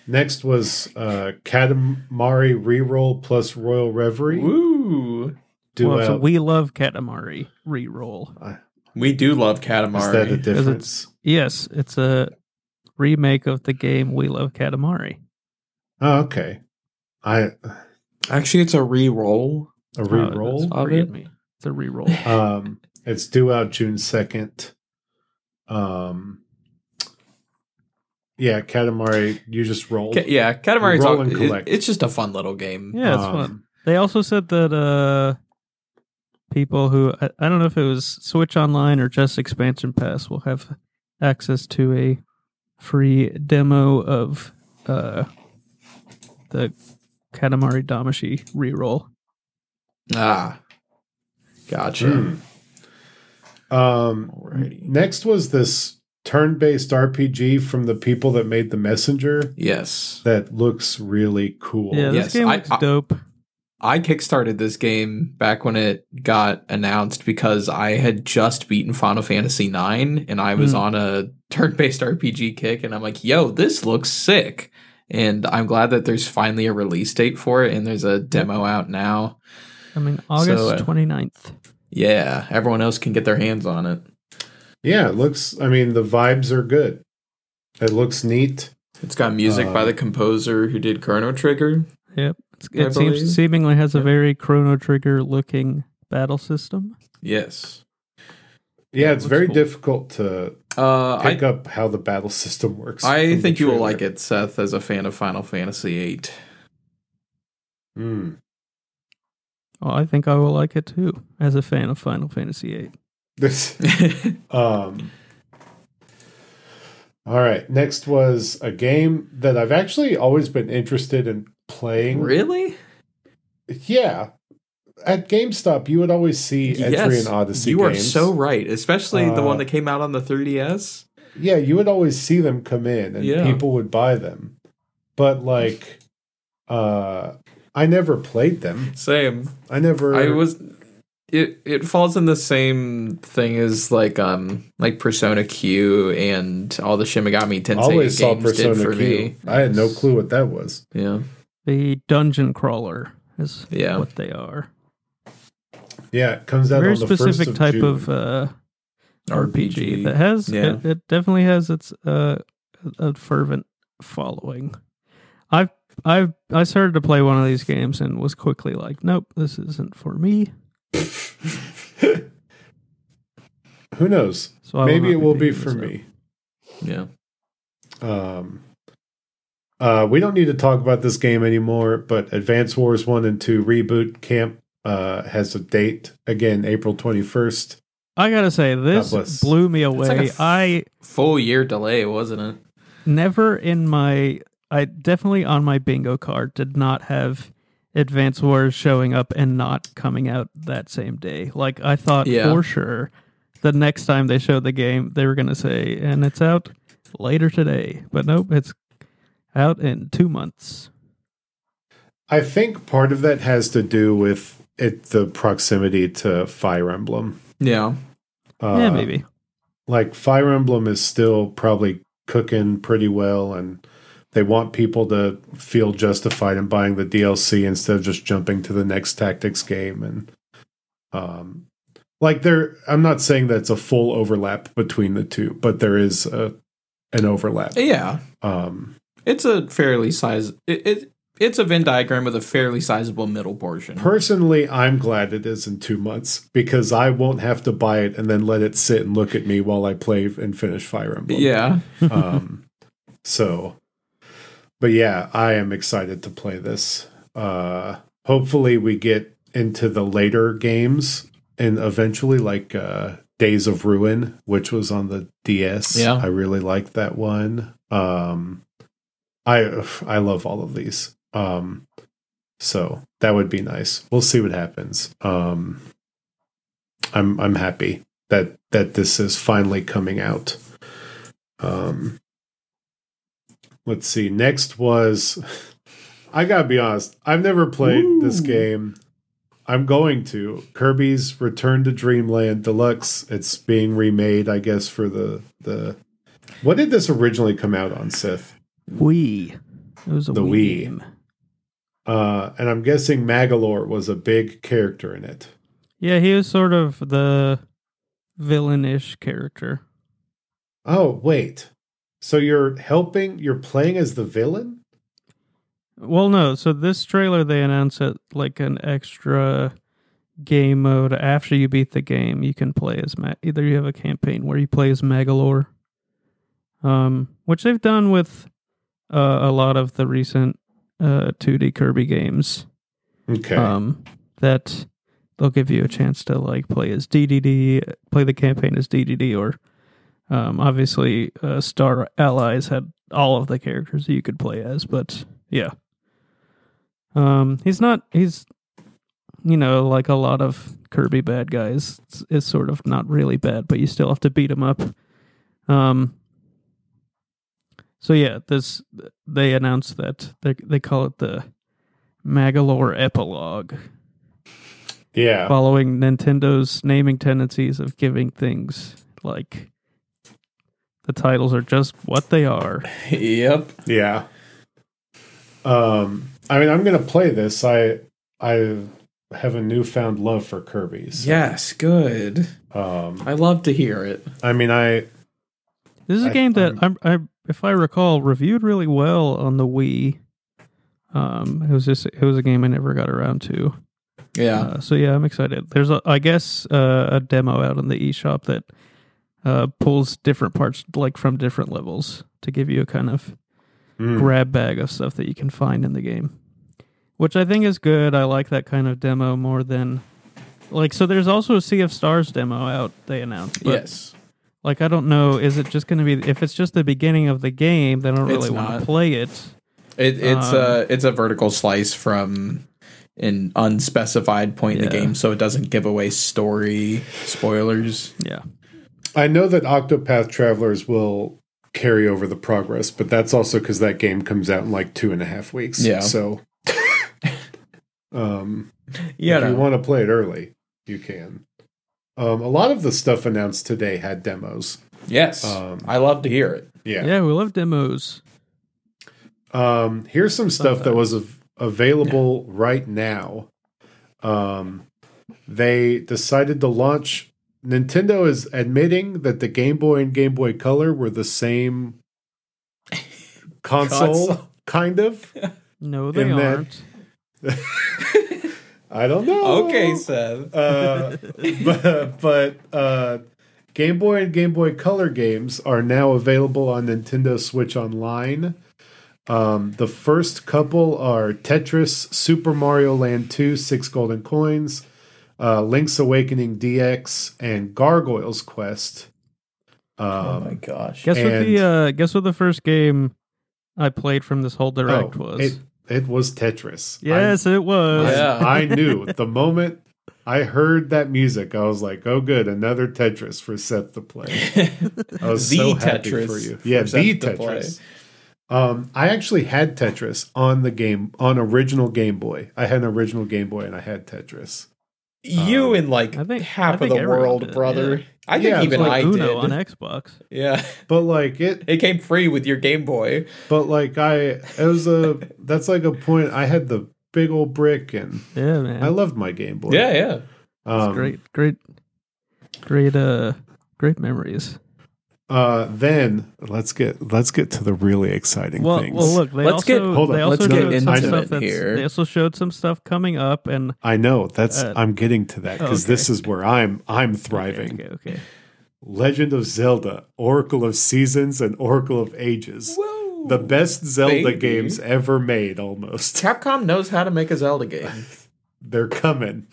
next was uh, Katamari Reroll plus Royal Reverie. Woo. Do well, so we love Katamari reroll. We do love Katamari. is that a Katamari. difference? Yes, it's a remake of the game We Love Katamari. Oh, okay. I Actually, it's a re-roll. a Oh, reroll. that's- of forget it? me. It's a reroll. [laughs] um, it's due out June second. Um, yeah, Katamari. You just roll. Ka- yeah, Katamari's Roll all, and it- it's just a fun little game. Yeah, it's Um, fun. They also said that uh people who I, I don't know if it was Switch Online or just Expansion Pass will have access to a free demo of uh the Katamari Damacy reroll. Ah. Gotcha. Hmm. Um, Alrighty. next was this turn-based RPG from the people that made the Messenger Yes. that looks really cool. Yeah, Yes, this game I- looks I- dope. I kickstarted this game back when it got announced because I had just beaten Final Fantasy IX and I was Hmm. on a turn-based [laughs] RPG kick and I'm like, "Yo, this looks sick." And I'm glad that there's finally a release date for it and there's a demo out now. I mean August uh, 29th. Yeah, everyone else can get their hands on it. Yeah, it looks. I mean, the vibes are good. It looks neat. It's got music Uh, by the composer who did Chrono Trigger. Yep. It's, I it seems believe. seemingly has a very Chrono Trigger looking battle system. Yes. Yeah, it's very cool. difficult to Uh, I, pick up how the battle [laughs] system works. I think you will like it, Seth, as a fan of Final Fantasy VIII. Hmm. Oh, I think I will like it too, as a fan of Final Fantasy VIII. This. [laughs] [laughs] Um, all right. Next was a game that I've actually always been interested in playing. really? Yeah. At GameStop, you would always see *Etrian Odyssey you games. are so right. Especially the Uh, one that came out on the 3DS. Yeah, you would always see them come in and Yeah. people would buy them. But like uh I never played them. Same. I never I was. It it falls in the same thing as like um like Persona Q and all the Shin Megami Tensei always saw games did for Q. me. I had no clue what that was. Yeah. The dungeon crawler is Yeah. what they are. Yeah, it comes out Very on the first specific of type June. of uh, RPG, RPG. that has Yeah. it, it definitely has its uh, a fervent following. I've I've I started to play one of these games and was quickly like, nope, this isn't for me. [laughs] Who knows? So Maybe not it will be for this up. me. Yeah. Um, uh, we don't need to talk about this game anymore, but Advance Wars 1 and 2 Reboot Camp uh, has a date. Again, April 21st. I gotta say, this blew me like away. a f- I Full year delay, wasn't it? never in my I definitely on my bingo card did not have Advance Wars showing up and not coming out that same day. Like I thought Yeah. for sure the next time they showed the game they were gonna say and it's out later today. But nope, it's out in two months. I think part of that has to do with it the proximity to Fire Emblem. Yeah. Uh, yeah, maybe. Like Fire Emblem is still probably cooking pretty well, and they want people to feel justified in buying the DLC instead of just jumping to the next tactics game and um like there I'm not saying that's a full overlap between the two, but there is a an overlap. Yeah, Um it's a fairly size. It, it it's a Venn diagram with a fairly sizable middle portion. personally I'm glad it is in 2 months because I won't have to buy it and then let it sit and look at me while I play and finish Fire Emblem. yeah, [laughs] um so but yeah i am excited to play this uh hopefully we get into the later games and eventually like uh days of ruin which was on the ds Yeah. i really liked that one um i i love all of these. Um so that would be nice. We'll see what happens. Um i'm i'm happy that that this is finally coming out. Um let's see. Next was i gotta be honest i've never played this game. I'm going to. Kirby's return to dreamland deluxe. It's being remade i guess for the the what did this originally come out on Seth Wii. It was a The Wii, Wii. game. uh and i'm guessing Magolor was a big character in it Yeah, he was sort of the villainish character. oh wait so you're helping you're playing as the villain Well, no. So this trailer they announced it like an extra game mode after you beat the game. You can play as Ma- either you have a campaign where you play as Magolor, um, which they've done with uh, a lot of the recent uh, 2D Kirby games. okay Um, that they'll give you a chance to like play as DDD, play the campaign as DDD, or um, obviously uh, Star Allies had all of the characters that you could play as, but yeah. Um, he's not. He's, you know, like a lot of Kirby bad guys. It's, it's sort of not really bad, but you still have to beat him up. Um. So yeah, this they announced that they they call it the Magolor epilogue, yeah following Nintendo's naming tendencies of giving things like the titles are just what they are. [laughs] yep. Yeah. Um, I mean, I'm gonna play this. I I have a newfound love for Kirby's. Yes, good. Um, I love to hear it. I mean, I This is a I- game that I'm, I, if I recall, reviewed really well on the Wii. Um, it was just it was a game I never got around to. Yeah, Uh, so yeah, I'm excited. There's a, I guess uh, a demo out on the eShop that uh, pulls different parts like from different levels to give you a kind of mm, grab bag of stuff that you can find in the game, which I think is good. I like that kind of demo more than like. So there's also a Sea of Stars demo out. They announced, yes. Like I don't know. Is it just going to be if it's just the beginning of the game? Then I don't It's really want not. to play it. It, it's Um, a it's a vertical slice from an unspecified point in the Yeah. game, so it doesn't give away story spoilers. Yeah, I know that Octopath Travelers will carry over the progress, but that's also because that game comes out in like two and a half weeks. Yeah. So, [laughs] um, Yeah, if you want to play it early, you can. Um, a lot of the stuff announced today had demos. yes, um, I love to hear it. Yeah. yeah, we love demos. Um, here's some stuff that Sometimes. was av- available right now. Um, they decided to launch. Nintendo is admitting that the Game Boy and Game Boy Color were the same [laughs] console, Console. kind of. No, they In aren't. [laughs] I don't know. Okay, Seth. uh, but but uh, Game Boy and Game Boy Color games are now available on Nintendo Switch Online. Um, the first couple are Tetris, Super Mario Land 2, Six Golden Coins, uh, Link's Awakening DX, and Gargoyle's Quest. Um, oh my gosh. Guess what the uh, guess what the first game I played from this whole direct oh, was. It, it was Tetris. yes, it was. I, Yeah. I knew [laughs] the moment I heard that music, I was like, "Oh, good, another Tetris for Seth to play." [laughs] I was The so happy Tetris for you. for Yeah, Seth the to play. Tetris. Um, I actually had Tetris on the game on original Game Boy. I had an original Game Boy and I had Tetris. You Um, and like I think- half I think of the world, did, brother. yeah. I think Yeah, even It's I like Uno on. Xbox. Yeah, But like it, it came free with your Game Boy. but like I, it was a. That's like a point. I had the big old brick, and Yeah, man. I loved my Game Boy. Yeah, yeah. Um, great, great, great, uh, great memories. Uh, then let's get let's get to the really exciting Well, things. well, look, they Let's also get- hold on, they let's get showed some into stuff it that's, here. They also showed some stuff coming up, and I know that's Uh, I'm getting to that because okay. this is where I'm I'm thriving. Okay, okay, okay. Legend of Zelda: Oracle of Seasons and Oracle of Ages. Whoa. The best Zelda baby. games ever made, almost. Capcom knows how to make a Zelda game. [laughs] They're coming.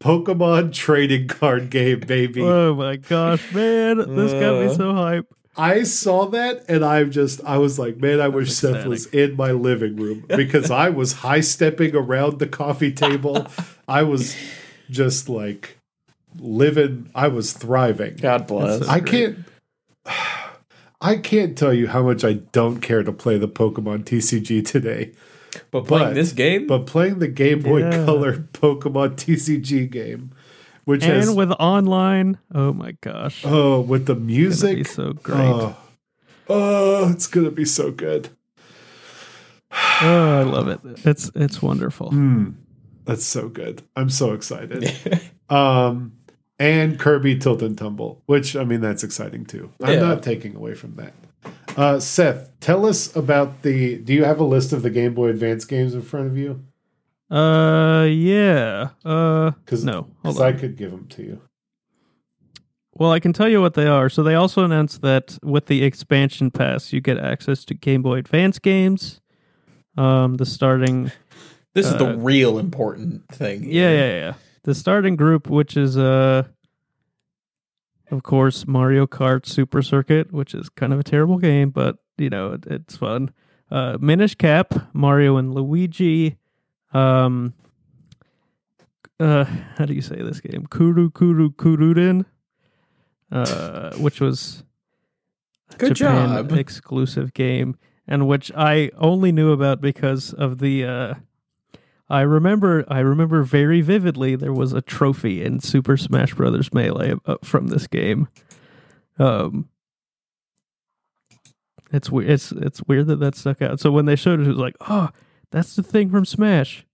Pokemon trading card game, baby. Oh my gosh, man, this got me Uh. so hype. I saw that and I'm just I was like, man, I wish Seth was in my living room because I was high stepping around the coffee table. I was just like living I was thriving. God bless. That's I great. can't [sighs] I can't tell you how much I don't care to play the Pokemon TCG today. But playing but- this game, But playing the Game Boy Yeah. Color Pokemon TCG game, which has And with online, oh my gosh, oh with the it's music, so great. oh, oh, it's gonna be so good. oh, I love it. It's it's wonderful. Hmm. That's so good. I'm so excited. [laughs] um, and Kirby Tilt and Tumble, which I mean that's exciting too. I'm Yeah. not taking away from that. Uh, Seth, tell us about the. Do you have a list of the Game Boy Advance games in front of you? Uh, yeah. Uh, Because no, hold I could give them to you. Well, I can tell you what they are. So they also announced that with the expansion pass, you get access to Game Boy Advance games. Um, the starting, this is uh, the real important thing. yeah, yeah, yeah. The starting group, which is uh, of course, Mario Kart Super Circuit, which is kind of a terrible game, but you know it, it's fun. Uh, Minish Cap, Mario and Luigi. Um, uh, how do you say this game? Kuru Kuru Kururin, uh, which was Good Japan job. exclusive game, and which I only knew about because of the. I remember, I remember very vividly. There was a trophy in Super Smash Brothers Melee uh, from this game. Um, it's weird. It's it's weird that that stuck out. So when they showed it, it was like, oh, that's the thing from Smash.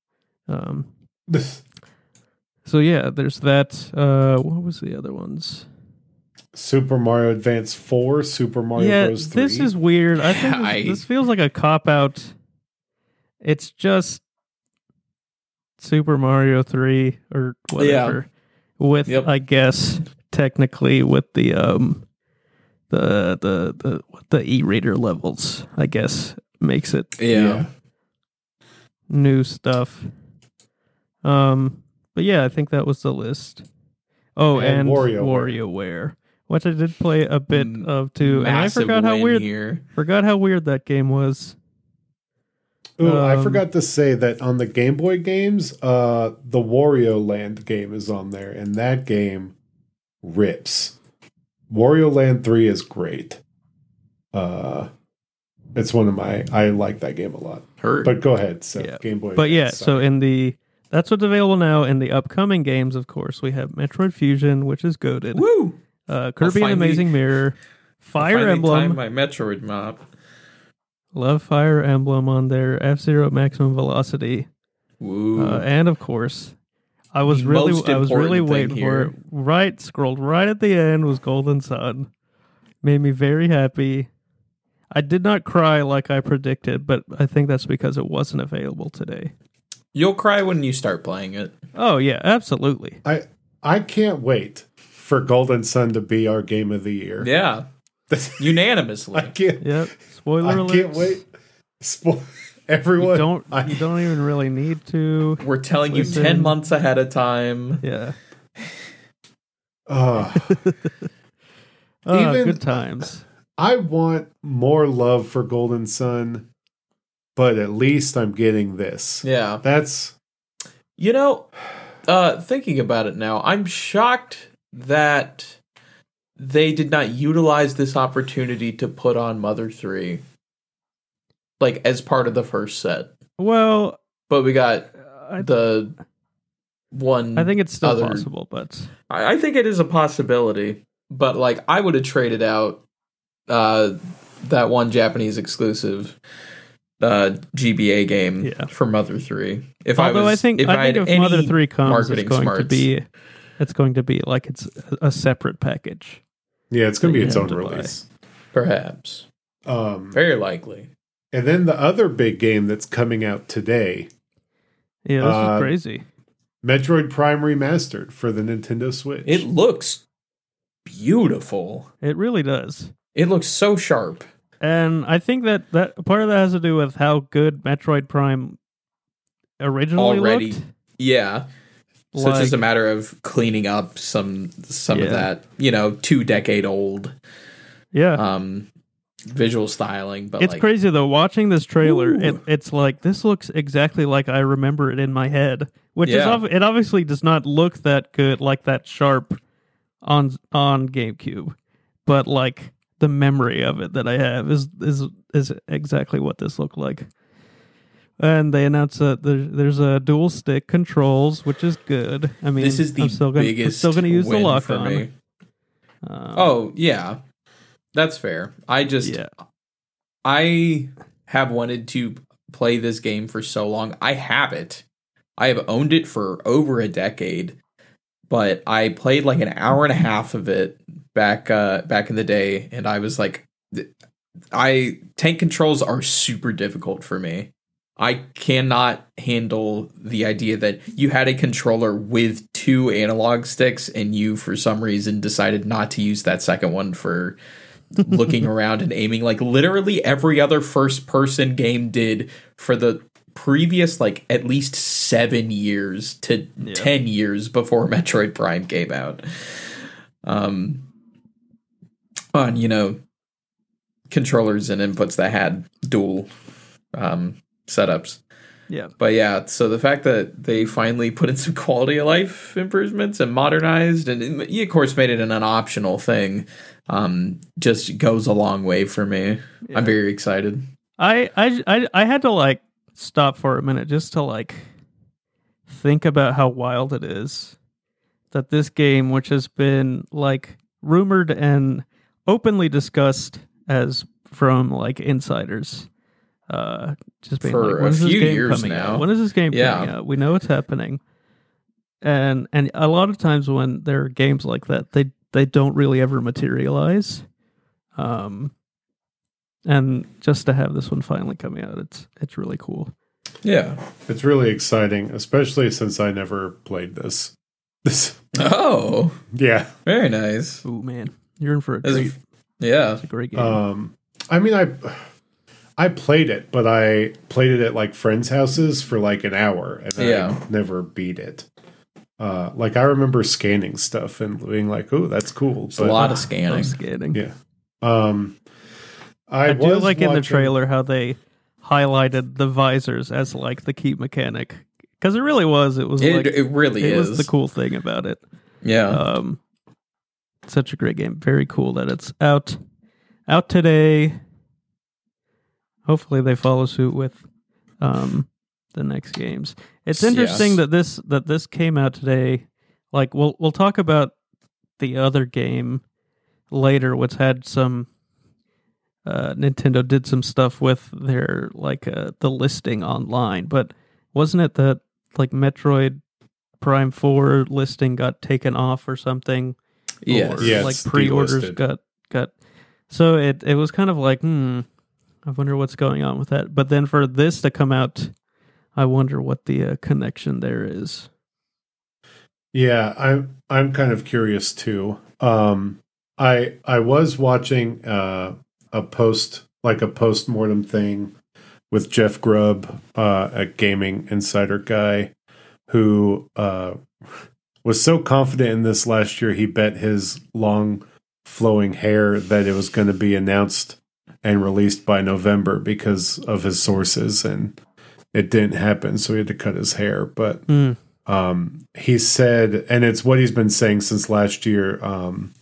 Um, [laughs] so yeah, there's that. Uh, what was the other ones? Super Mario Advance Four, Super Mario yeah, Bros. Three. this is weird. I think [laughs] this, I- this feels like a cop out. It's just Super Mario Three or whatever, with Yep. I guess technically with the um the the the the e-reader levels. I guess makes it yeah. new stuff. Um, but yeah, I think that was the list. Oh, And and, WarioWare. WarioWare, which I did play a bit Mm, of too, and I forgot how weird here. forgot how weird that game was. Ooh, I Um, forgot to say that on the Game Boy games, uh, the Wario Land game is on there, and that game rips. Wario Land Three is great. Uh, it's one of my. I like that game a lot. Heard. But go ahead, so Yeah. Game Boy. But yeah, Advance, so in the that's what's available now in the upcoming games. Of course, we have Metroid Fusion, which is goaded. Woo! Uh, Kirby and Amazing Mirror, Fire Finally Emblem, timed my Metroid map. Love Fire Emblem on their F Zero Maximum Velocity. Woo! Uh, and of course, I was The really, I was really waiting thing for it. Right, scrolled right at the end was Golden Sun. Made me very happy. I did not cry like I predicted, but I think that's because it wasn't available today. You'll cry when you start playing it. Oh yeah, absolutely. I I can't wait for Golden Sun to be our game of the year. Yeah, [laughs] unanimously. I can't. Yep. [laughs] Spoiler alert. I can't wait. Spo- [laughs] everyone, You don't I- you don't even really need to. We're telling you ten months ahead of time. Yeah. uh, Oh, Even- good times. I want more love for Golden Sun, but at least I'm getting this. Yeah. That's You know, uh, thinking about it now, I'm shocked that they did not utilize this opportunity to put on Mother 3. Like as part of the first set. Well, But we got I, the one. I think it's still other- possible, but I, I think it is a possibility, but like I would have traded out uh, that one Japanese exclusive uh, GBA game Yeah. for Mother Three. If although I, I, was, think if I had think if Mother Three comes, it's going to be it's going to be like it's a separate package. Yeah, it's going to be its own have buy. release. perhaps Um, very likely. and then the other big game that's coming out today, Yeah, this Uh, is crazy. Metroid Prime Remastered for the Nintendo Switch. It looks beautiful. It really does. It looks so sharp. And I think that that part of that has to do with how good Metroid Prime originally Already. looked. Yeah. So it's just a matter of cleaning up some some Yeah. of that, you know, two decade old Yeah. um visual styling. But it's like, crazy though. Watching this trailer, it, it's like this looks exactly like I remember it in my head, which is Yeah. ob- it obviously does not look that good, like that sharp on on GameCube, but like the memory of it that I have is is is exactly what this looked like. And they announced that there, there's a dual stick controls, which is good. I mean, this is the I'm still gonna, biggest still going to use the lock for on. me. Um, Oh yeah, that's fair. I just yeah, I have wanted to play this game for so long. I have it. I have owned it for over a decade, but I played like an hour and a half of it back uh back in the day and I was like th- I tank controls are super difficult for me. I cannot handle the idea that you had a controller with two analog sticks and you for some reason decided not to use that second one for [laughs] looking around and aiming like literally every other first person game did for the previous like at least 7 years to Yeah. 10 years before [laughs] Metroid Prime came out. Um on you know controllers and inputs that had dual um setups. yeah. But yeah, so the fact that they finally put in some quality of life improvements and modernized, and of course made it an, an optional thing, um, just goes a long way for me. Yeah. I'm very excited. I, I I I had to like stop for a minute just to like think about how wild it is that this game, which has been like rumored and openly discussed as from like insiders, uh, just being For like, a when is this few game years coming now. out? When is this game Yeah. coming out? We know it's happening, and and a lot of times when there are games like that, they they don't really ever materialize. Um, and just to have this one finally coming out, it's it's really cool. Yeah. It's really exciting, especially since I never played this. This, Oh, yeah. very nice. Oh man, you're in for a That's a- treat. yeah. It's a great game. Um, I mean, I I played it, but I played it at like friends' houses for like an hour, and Yeah. I never beat it. Uh, like I remember scanning stuff and being like, "Oh, that's cool." It's a lot of No scanning. scanning. Yeah. Um, I, I, do was like in the trailer how they highlighted the visors as like the key mechanic because it really was. It was It, like it really it is. was the cool thing about it. Yeah. Um, such a great game. Very cool that it's out out today. Hopefully they follow suit with um the next games. It's interesting Yes. that this that this came out today. Like we'll we'll talk about the other game later, which had some uh Nintendo did some stuff with their like uh the listing online, but wasn't it that like Metroid Prime 4 listing got taken off or something? yes. Or Yeah, like pre-orders delisted. got got so it it was kind of like hmm I wonder what's going on with that. But then for this to come out I wonder what the uh, connection there is. Yeah, I'm I'm kind of curious too. Um, I I was watching uh, a post like a post mortem thing with Jeff Grubb, uh, a gaming insider guy, who uh, was so confident in this last year he bet his long flowing hair that it was going to be announced and released by November because of his sources, and it didn't happen. So he had to cut his hair, but Hmm. um, he said, and it's what he's been saying since last year, um,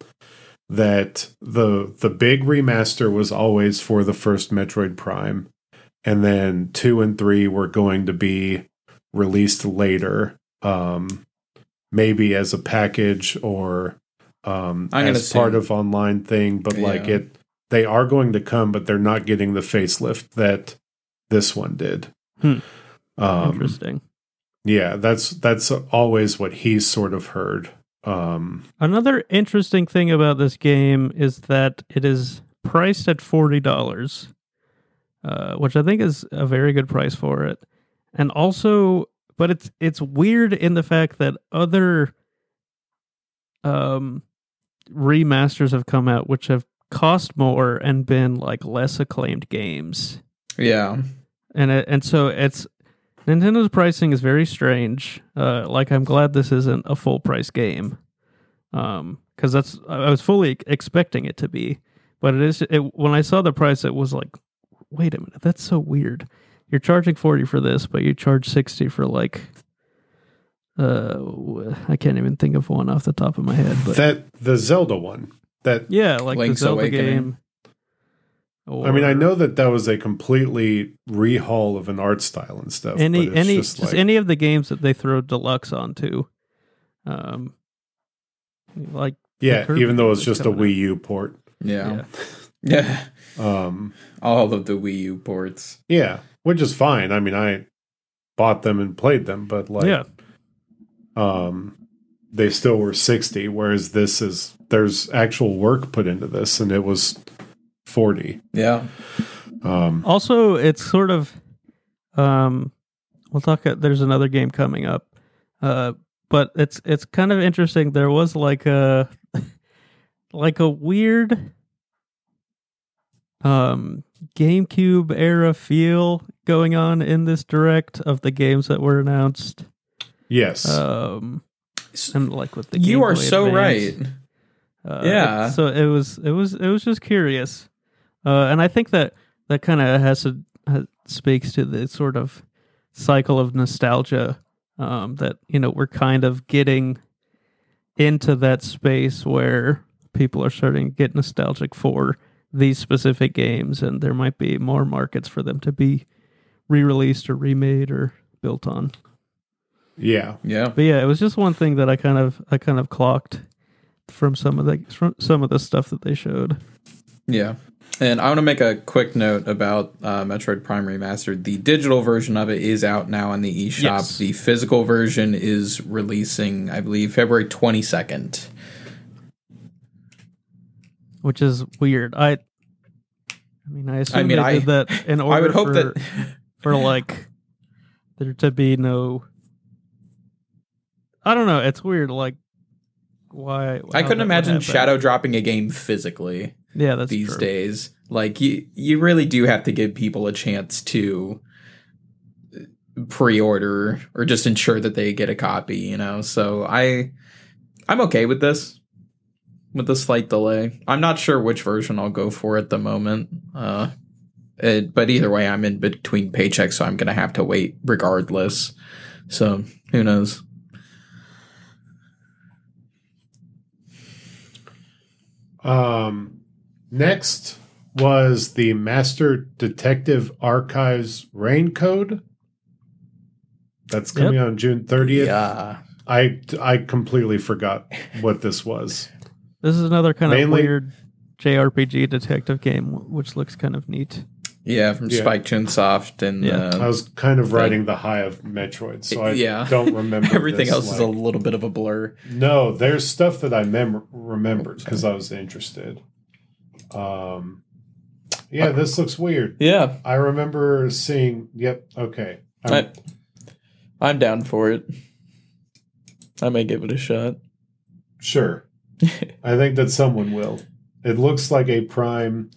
that the the big remaster was always for the first Metroid Prime, and then two and three were going to be released later. Um, maybe as a package or um, I'm gonna as part of online thing, but like it, they are going to come, but they're not getting the facelift that this one did. Hmm. Um, Interesting. yeah, that's that's always what he's sort of heard. Um, Another interesting thing about this game is that it is priced at forty dollars, uh, which I think is a very good price for it. And also, but it's it's weird in the fact that other um remasters have come out which have cost more and been like less acclaimed games Yeah. and it, and so it's Nintendo's pricing is very strange. Uh, like I'm glad this isn't a full price game, um, because that's I was fully expecting it to be, but it is. It, when I saw the price, it was like, wait a minute, that's so weird. You're charging forty for this, but you charge sixty for like, uh, w- I can't even think of one off the top of my head, but that the Zelda one. That yeah, like Link's the Zelda Awakening. game. I mean, I know that that was a completely rehaul of an art style and stuff. any but it's any just just, like- any of the games that they throw deluxe onto um like yeah, even though it's just a. Wii U port. Yeah. [laughs] Yeah. Um, All of the Wii U ports. yeah, which is fine. I mean, I bought them and played them, but like, yeah um, they still were sixty. Whereas this is there's actual work put into this, and it was forty. Yeah. Um, also it's sort of um we'll talk there's another game coming up uh but it's it's kind of interesting there was like a [laughs] like a weird um GameCube era feel going on in this direct of the games that were announced yes, um and like with the you Game are Boy so Advance. right. Uh, Yeah. So it was it was it was just curious, uh, and I think that that kind of has to has, speaks to the sort of cycle of nostalgia um, that you know we're kind of getting into that space where people are starting to get nostalgic for these specific games, and there might be more markets for them to be re-released or remade or built on. Yeah, Yeah. But yeah, it was just one thing that I kind of I kind of clocked from some of the from some of the stuff that they showed. Yeah. And I want to make a quick note about uh, Metroid Prime Remastered. The digital version of it is out now on the eShop. Yes. The physical version is releasing, I believe, February 22nd. which is weird. I, I mean, I assume mean, they I- did that in order [laughs] I would hope for, that. for like there to be no. I don't know. It's weird. Like, why? I couldn't imagine. Shadow dropping a game physically Yeah, that's these true. days. Like you, you really do have to give people a chance to pre-order or just ensure that they get a copy. You know, so I, I'm okay with this. With the slight delay, I'm not sure which version I'll go for at the moment. Uh, it, but either way, I'm in between paychecks, so I'm gonna have to wait regardless. So who knows? Um, next was the Master Detective Archives Rain Code. That's coming out on June 30th. Yeah, I I completely forgot what this was. This is another kind Mainly- of weird JRPG detective game, which looks kind of neat. Yeah, from Yeah. Spike Chunsoft and Yeah. I uh, was kind of riding the high of Metroid, so I Yeah. don't remember [laughs] everything this, else is a little bit of a blur. No, there's stuff that I mem- remembered because I was interested. Um, yeah, this looks weird. Yeah, I remember seeing. Yep. Okay. I'm- I, I'm down for it. I may give it a shot. Sure. [laughs] I think that someone will. It looks like a prime.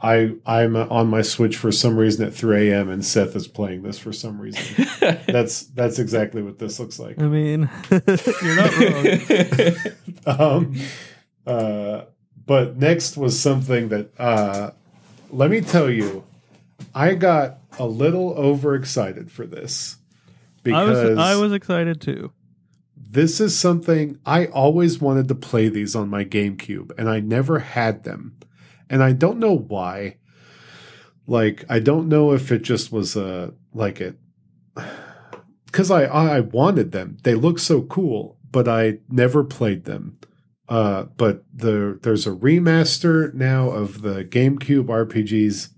I I'm on my Switch for some reason at 3 a.m. and Seth is playing this for some reason. [laughs] That's that's exactly what this looks like. I mean, [laughs] you're not wrong. [laughs] Um, uh, but next was something that uh, let me tell you, I got a little overexcited for this I because was I was excited too. this is something I always wanted to play these on my GameCube, and I never had them. And I don't know why. Like, I don't know if it just was a like it [sighs] because I I wanted them. They look so cool, but I never played them. Uh, but the there's a remaster now of the GameCube RPGs.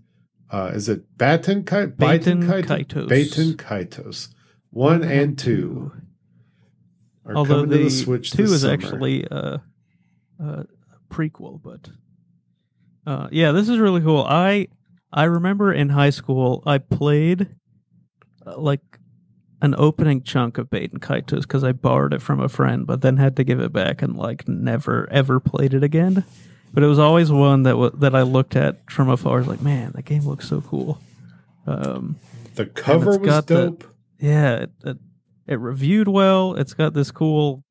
Uh, is it Baten Kai- Baten Kai- Kaitos. Baten Kaitos one and two are Although the, the Switch. two is summer. actually a, a prequel, but uh, yeah, this is really cool. I I remember in high school I played uh, like an opening chunk of Baten Kaitos because I borrowed it from a friend, but then had to give it back and like never ever played it again. But it was always one that w- that I looked at from afar. I was like, man, that game looks so cool. Um, the cover was got the- dope. yeah, it, it, it reviewed well. It's got this cool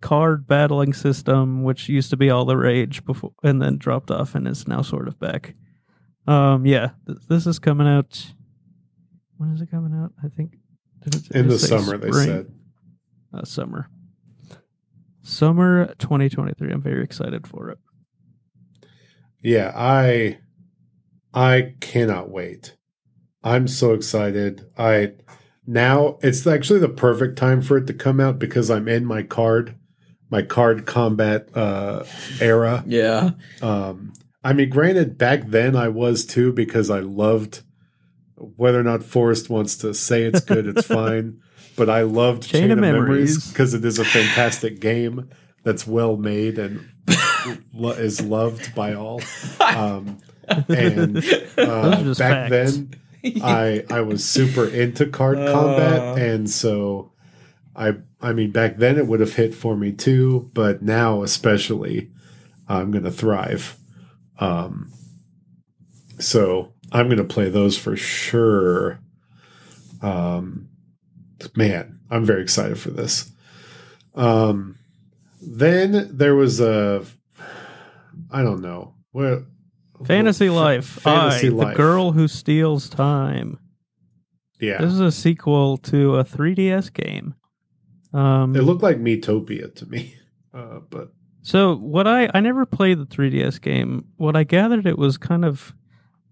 card battling system, which used to be all the rage before, and then dropped off, and is now sort of back. Um, yeah, th- this is coming out. When is it coming out? I think did it- did in the summer. They spring? said. uh, summer. Summer 2023. I'm very excited for it. Yeah, I I cannot wait. I'm so excited. I now it's actually the perfect time for it to come out because I'm in my card my card combat uh era. Yeah. Um I mean granted back then I was too because I loved whether or not Forrest wants to say it's good, it's [laughs] fine. But I loved Chain Chain, of of Memories Memories. because it is a fantastic game that's well made and lo- is loved by all. Um, and uh, back facts. then, I I was super into card [laughs] Uh. combat, and so I I mean back then it would have hit for me too, but now especially I'm gonna thrive. Um, so I'm gonna play those for sure. Um, man, I'm very excited for this. Um, then there was a I don't know what Fantasy Life. Fantasy I, Life. the girl who steals time. Yeah, This is a sequel to a 3DS game. Um, It looked like Miitopia to me, [laughs] uh, but so what I I never played the 3DS game. What I gathered it was kind of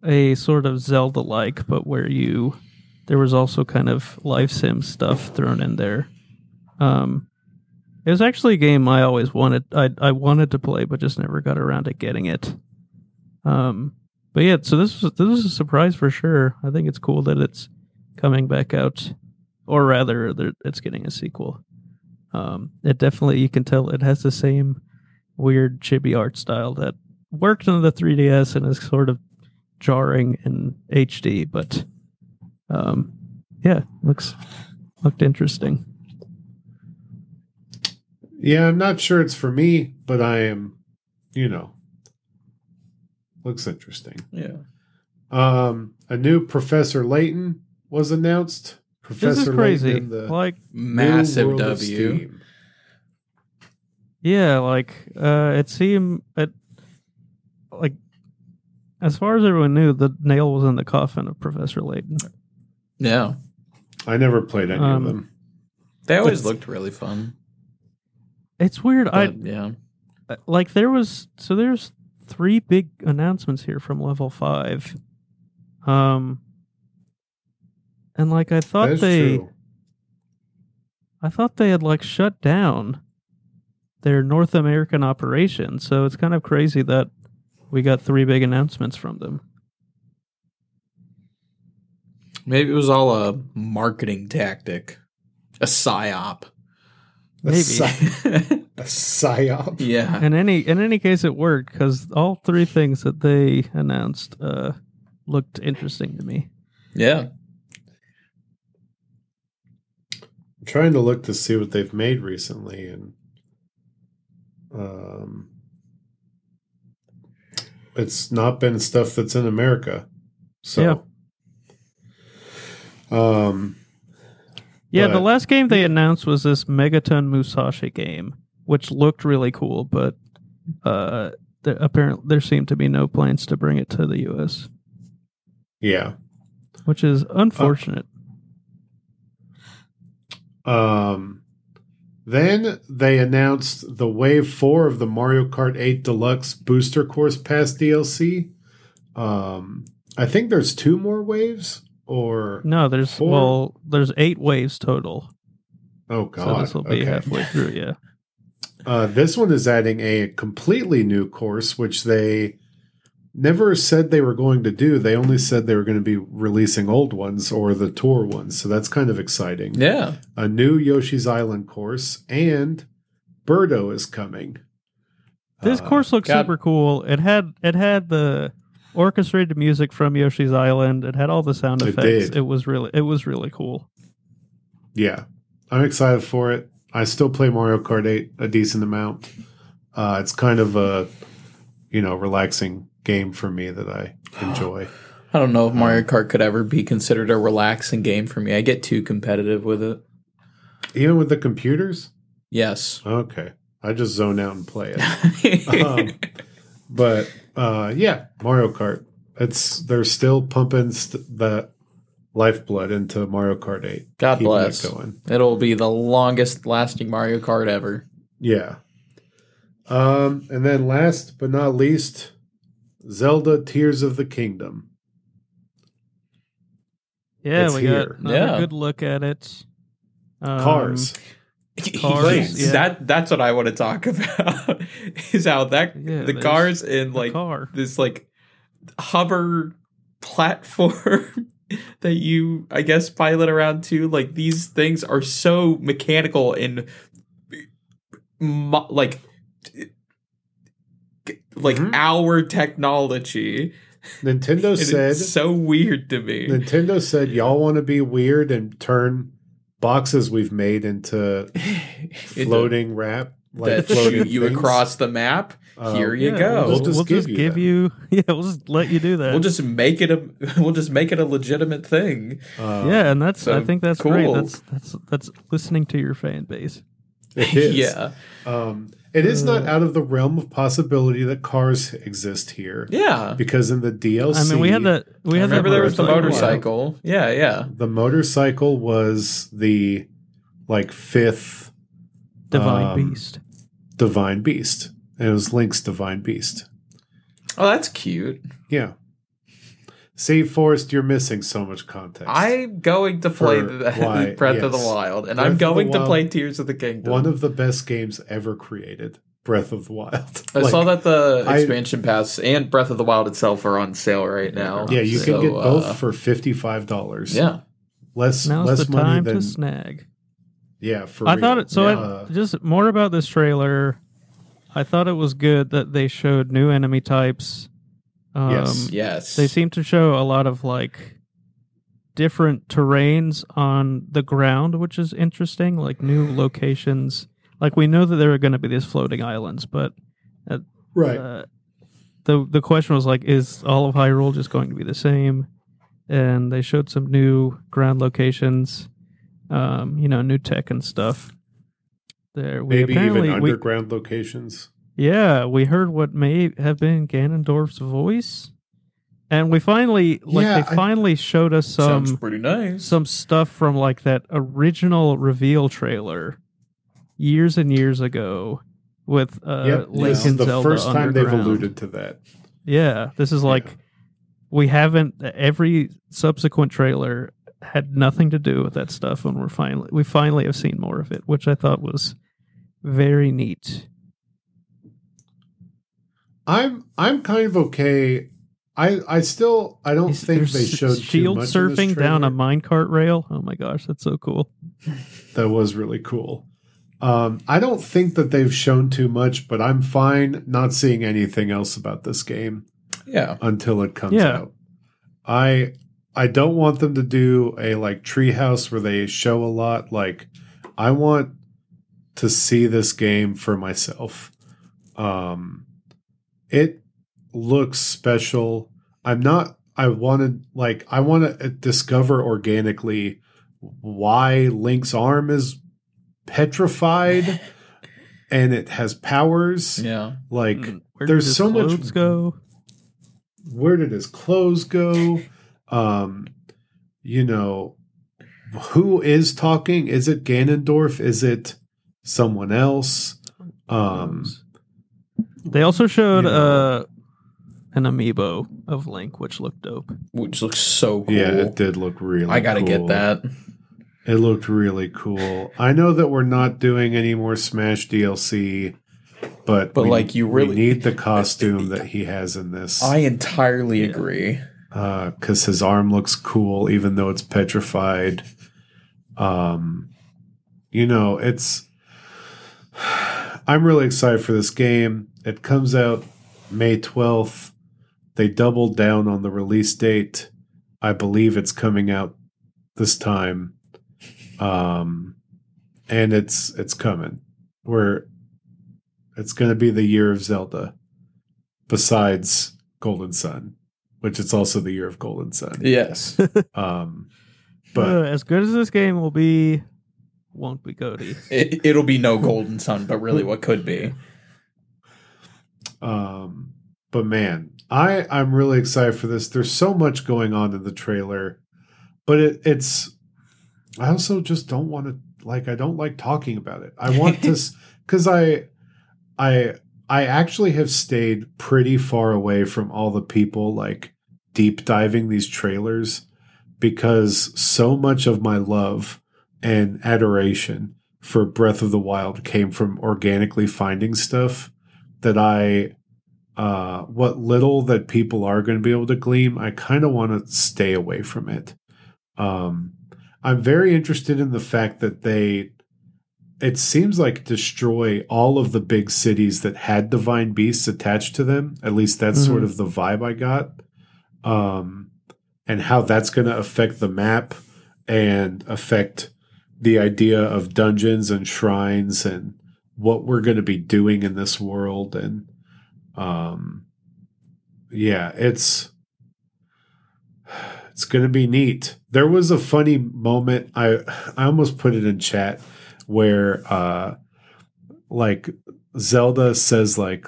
a sort of Zelda like, but where you there was also kind of life sim stuff thrown in there. Um, it was actually a game I always wanted. I I wanted to play, but just never got around to getting it. Um, but yeah, so this was this was a surprise for sure. I think it's cool that it's coming back out, or rather, that it's getting a sequel. Um, it definitely you can tell it has the same weird chibi art style that worked on the 3DS and is sort of jarring in HD, but um, yeah, looks looked interesting. yeah, I'm not sure it's for me, but I am, you know, looks interesting. Yeah. Um, a new Professor Layton was announced. Professor this is crazy. The like Massive W. Steam. Yeah, like uh it seemed it like as far as everyone knew, the nail was in the coffin of Professor Layton. Yeah. I never played any Um, of them. They always But- looked really fun. It's weird. But, I yeah. like there was so there's three big announcements here from level five. Um and like I thought That's they true. I thought they had like shut down their North American operation, so it's kind of crazy that we got three big announcements from them. Maybe it was all a marketing tactic, a psyop. A, Maybe. psy- [laughs] a psyop. yeah. In any in any case, it worked because all three things that they announced uh, looked interesting to me. Yeah. I'm trying to look to see what they've made recently, and um, it's not been stuff that's in America. So, um, Yeah, the last game they announced was this Megaton Musashi game, which looked really cool, but uh, there, apparently there seemed to be no plans to bring it to the U.S., yeah. which is unfortunate. Um, then they announced the Wave 4 of the Mario Kart 8 Deluxe Booster Course Pass DLC. Um, I think there's two more waves, or no, there's Four? well, there's eight waves total. Oh So god. this will be okay. halfway through. Yeah. Uh, this one is adding a completely new course, which they never said they were going to do. They only said they were going to be releasing old ones or the tour ones. So that's kind of exciting. Yeah. A new Yoshi's Island course and Birdo is coming. This Uh, course looks God. super cool. It had it had the orchestrated music from Yoshi's Island. It had all the sound It effects. did. It was really it was really cool. Yeah, I'm excited for it. I still play Mario Kart 8 a decent amount. Uh, it's kind of a, you know, relaxing game for me that I [sighs] enjoy. I don't know if Mario Kart could ever be considered a relaxing game for me. I get too competitive with it. Even with the computers? Yes. Okay. I just zone out and play it. [laughs] Um, but uh, yeah, Mario Kart. It's they're still pumping st- the lifeblood into Mario Kart 8. God keeping it bless. going. It'll be the longest lasting Mario Kart ever. Yeah. Um, and then last but not least, Zelda Tears of the Kingdom. Yeah, It's we here. got another Yeah. good look at it. Um, Cars. Cars, yeah. That that's what I want to talk [laughs] about. is how that Yeah, the cars in the like car. this like hover platform [laughs] that you I guess pilot around to. Like these things are so mechanical and mo- like like Mhm. our technology. Nintendo [laughs] And said it's so weird to me. Nintendo said y'all want to be weird and turn boxes we've made into [sighs] floating wrap like that shoot floating you things. across the map. Um, Here you Yeah, go. We'll, We'll just, just we'll give just you give you. [laughs] Yeah, we'll just let you do that. We'll just make it a [laughs] we'll just make it a legitimate thing. uh, yeah, and that's I think that's great. cool. That's that's that's listening to your fan base. it is. yeah. Um, it is not Uh, out of the realm of possibility that cars exist here Yeah. because in the DLC, I mean, we had the We I had remember that there was the motorcycle. motorcycle. Yeah, yeah. the motorcycle was the like fifth Divine um, Beast. divine beast. It was Link's divine beast. Oh, that's cute. Yeah. See, Forrest, you're missing so much context. I'm going to play [laughs] why- Breath of the. Wild, and Breath I'm going to Wild- play Tears of the Kingdom. one of the best games ever created, Breath of the Wild. [laughs] I Like, saw that the I- expansion pass and Breath of the Wild itself are on sale right now. Yeah, you So, can get both uh, for fifty five dollars. yeah. less Now's less the money time than to snag. yeah. For I real. thought it. So Yeah. Uh, I, just more about this trailer. I thought it was good that they showed new enemy types. Um, Yes. Yes. They seem to show a lot of like different terrains on the ground, which is interesting. Like new locations. Like we know that there are going to be these floating islands, but right. uh, the the question was like, is all of Hyrule just going to be the same? And they showed some new ground locations, um, you know, new tech and stuff. There, we Maybe even apparently we, underground locations. Yeah, we heard what may have been Ganondorf's voice, and we finally like Yeah, they I- finally showed us some pretty nice. some stuff from like that original reveal trailer years and years ago with uh yep. Link This is and the Zelda first time they've alluded to that. Yeah, this is like Yeah. we haven't every subsequent trailer had nothing to do with that stuff and we're finally we finally have seen more of it, which I thought was very neat. I'm I'm kind of okay. I I still I don't Is think they s- showed too shield much in this surfing down a trailer. minecart rail. Oh my gosh, that's so cool. That was really cool. Um, I don't think that they've shown too much, but I'm fine not seeing anything else about this game yeah. until it comes Yeah. out. I I don't want them to do a like treehouse where they show a lot. Like I want to see this game for myself. Um, it looks special. I'm not. I wanted like I want to discover organically why Link's arm is petrified [laughs] and it has powers. Yeah. Like Mm, Where there's so much- clothes go? where did his clothes go? Um, you know, who is talking? Is it Ganondorf? Is it someone else? Um, They also showed you know. uh an amiibo of Link, which looked dope. Which looks so cool. yeah, it did look really. I gotta cool. get that. It looked really cool. I know that we're not doing any more Smash DLC, but But, we- like, you we really- need the costume that he has in this I entirely Yeah. agree. because his arm looks cool, even though it's petrified. Um, you know, it's. [sighs] I'm really excited for this game. It comes out May 12th. They doubled down on the release date. I believe it's coming out this time. Um, and it's it's coming. We're it's going to be the year of Zelda besides Golden Sun, which it's also the year of Golden Sun. Yes. [laughs] Um, Uh, but as good as this game will be, won't be Cody. it, it'll be no golden sun, but really what could be. Um, but man, I I'm really excited for this. There's so much going on in the trailer, but it, it's. I also just don't want to like. I don't like talking about it. I want to [laughs] because I, I I actually have stayed pretty far away from all the people like deep diving these trailers because so much of my love and adoration for Breath of the Wild came from organically finding stuff that I uh what little that people are going to be able to glean, I kind of want to stay away from it. Um I'm very interested in the fact that they it seems like destroy all of the big cities that had divine beasts attached to them. At least that's Mhm. sort of the vibe I got. Um and how that's going to affect the map and affect the idea of dungeons and shrines and what we're going to be doing in this world and um yeah it's it's going to be neat. There was a funny moment i i almost put it in chat where uh like zelda says like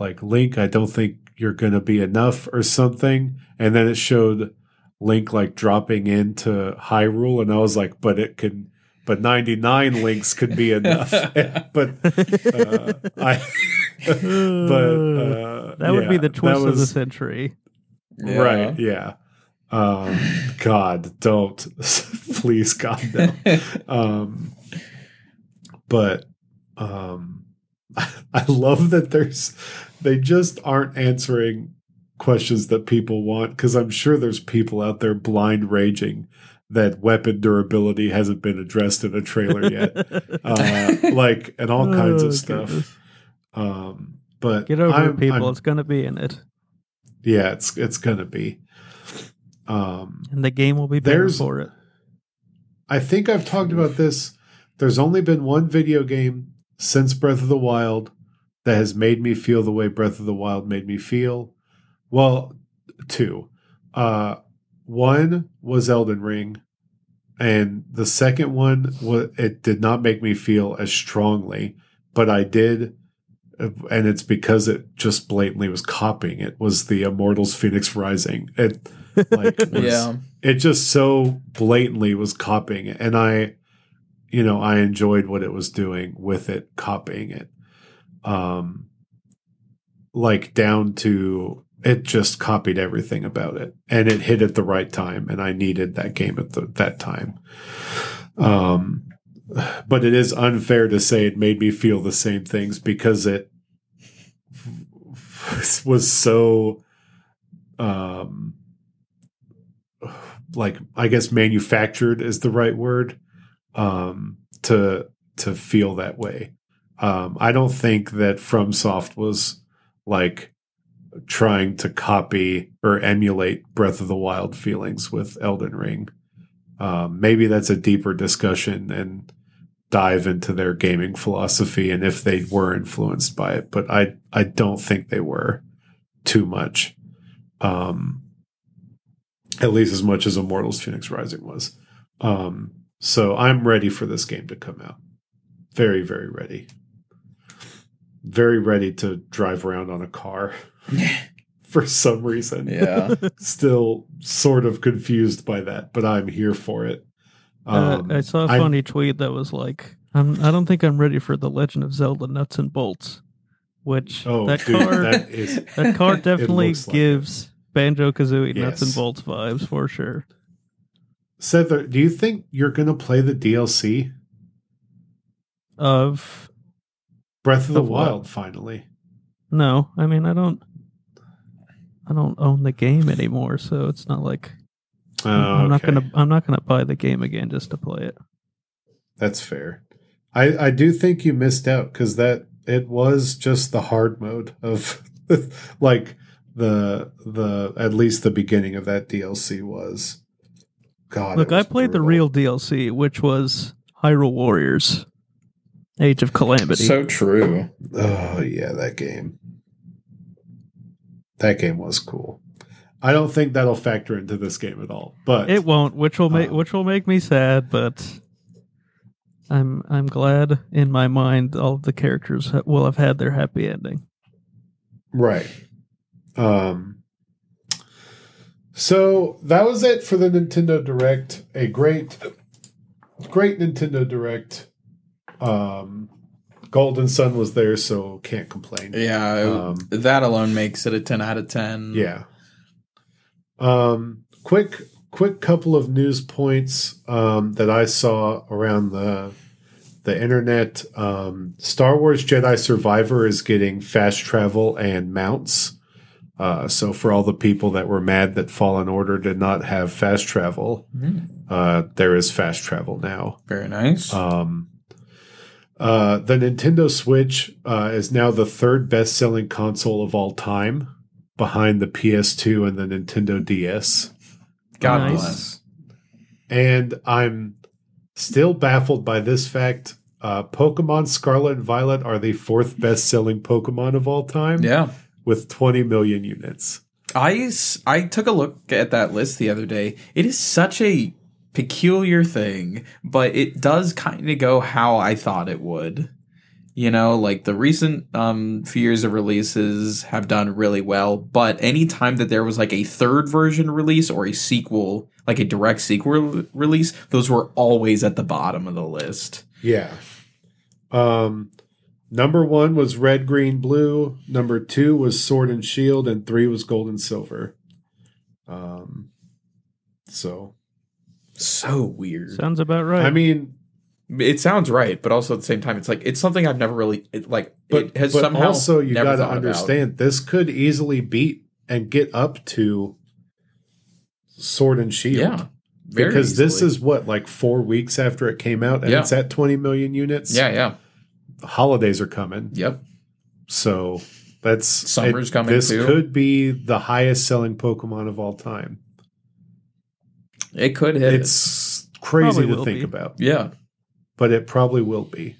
like link i don't think you're going to be enough or something and then it showed link like dropping into hyrule and i was like but it can but 99 links could be enough [laughs] but uh, I, [laughs] but uh, that would be the twist of the century. Yeah. right. Yeah. Um, God, don't [laughs] please, God, no. Um, but um, I love that there's they just aren't answering questions that people want because I'm sure there's people out there blind raging that weapon durability hasn't been addressed in a trailer yet, [laughs] uh, like and all kinds Oh, of stuff. Um, but Get over I'm- it, people. I'm- it's gonna be in it, yeah, it's it's gonna be. Um, and the game will be better for it. I think I've talked about this. There's only been one video game since Breath of the Wild that has made me feel the way Breath of the Wild made me feel. Well, two. Uh, one was Elden Ring, and the second one was it did not make me feel as strongly, but I did, and it's because it just blatantly was copying it. Was the Immortals Fenyx Rising? It like [laughs] was, Yeah. it just so blatantly was copying it and i you know i enjoyed what it was doing with it copying it um like down to it just copied everything about it and it hit at the right time and i needed that game at the, that time um but it is unfair to say it made me feel the same things because it was so um like I guess manufactured is the right word um to to feel that way. Um I don't think that FromSoft was like trying to copy or emulate Breath of the Wild feelings with Elden Ring. Um maybe that's a deeper discussion and dive into their gaming philosophy and if they were influenced by it, but I I don't think they were too much. Um at least as much as Immortals Fenyx Rising was. Um, so I'm ready for this game to come out. Very, very ready. Very ready to drive around on a car [laughs] for some reason. Yeah. [laughs] Still sort of confused by that, but I'm here for it. Um, uh, I saw a funny tweet that was like, I'm, "I don't think I'm ready for the Legend of Zelda Nuts and Bolts," which oh, that dude, car that is [laughs] that car definitely like gives Banjo Kazooie Nuts and Bolts vibes for sure. Sether, do you think you're going to play the DLC Of Breath of the Of what? Wild finally? no, I mean I don't. I don't own the game anymore, so it's not like Oh, I'm not gonna. I'm not gonna buy the game again just to play it. That's fair. I I do think you missed out because that it was just the hard mode of [laughs] like the the at least the beginning of that DLC was. God, Look, it I was played the real DLC, which was Hyrule Warriors, Age of Calamity. So true. Oh yeah, that game. That game was cool. I don't think that'll factor into this game at all. But it won't, which will make Uh. which will make me sad, but I'm I'm glad in my mind all of the characters will have had their happy ending. Right. Um so that was it for the Nintendo Direct. A great great Nintendo Direct. Um Golden Sun was there, so can't complain. Yeah, Um, that alone makes it a 10 out of 10. Yeah. Um quick quick couple of news points um that I saw around the the internet. Um Star Wars Jedi Survivor is getting fast travel and mounts. Uh, so for all the people that were mad that Fallen Order did not have fast travel, Mm, uh, there is fast travel now. very nice. Um, uh, the Nintendo Switch uh, is now the third best-selling console of all time, behind the PS2 and the Nintendo DS. God nice. bless. And I'm still baffled by this fact. Uh, Pokemon Scarlet and Violet are the fourth best-selling Pokemon of all time, Yeah. with 20 million units. I, I took a look at that list the other day. It is such a peculiar thing, but it does kind of go how I thought it would. You know, like the recent um, few years of releases have done really well, but anytime that there was like a third version release or a sequel, like a direct sequel re- release, those were always at the bottom of the list. Yeah. Um, number one was red, green, blue. Number two was sword and shield, and three was gold and silver. Um, so So weird. Sounds about right. I mean, it sounds right, but also at the same time, it's like it's something I've never really it, like. but it has but somehow also you got to thought about. understand this could easily beat and get up to sword and shield. Yeah, very because this is what like four weeks after it came out, and Yeah. it's at twenty million units. yeah, yeah, holidays are coming. yep. So that's Summer's it- coming, This too. could be the highest selling Pokemon of all time. It could hit. It's crazy Probably to think be. about, yeah, but it probably will be,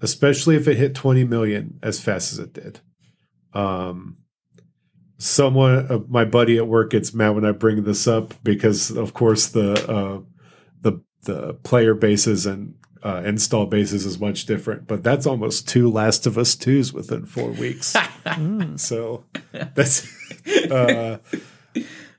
especially if it hit 20 million as fast as it did. Um, someone, uh, my buddy at work, gets mad when I bring this up because, of course, the uh, the the player bases and uh, install bases is much different. But that's almost two Last of Us twos within four weeks. [laughs] So that's uh,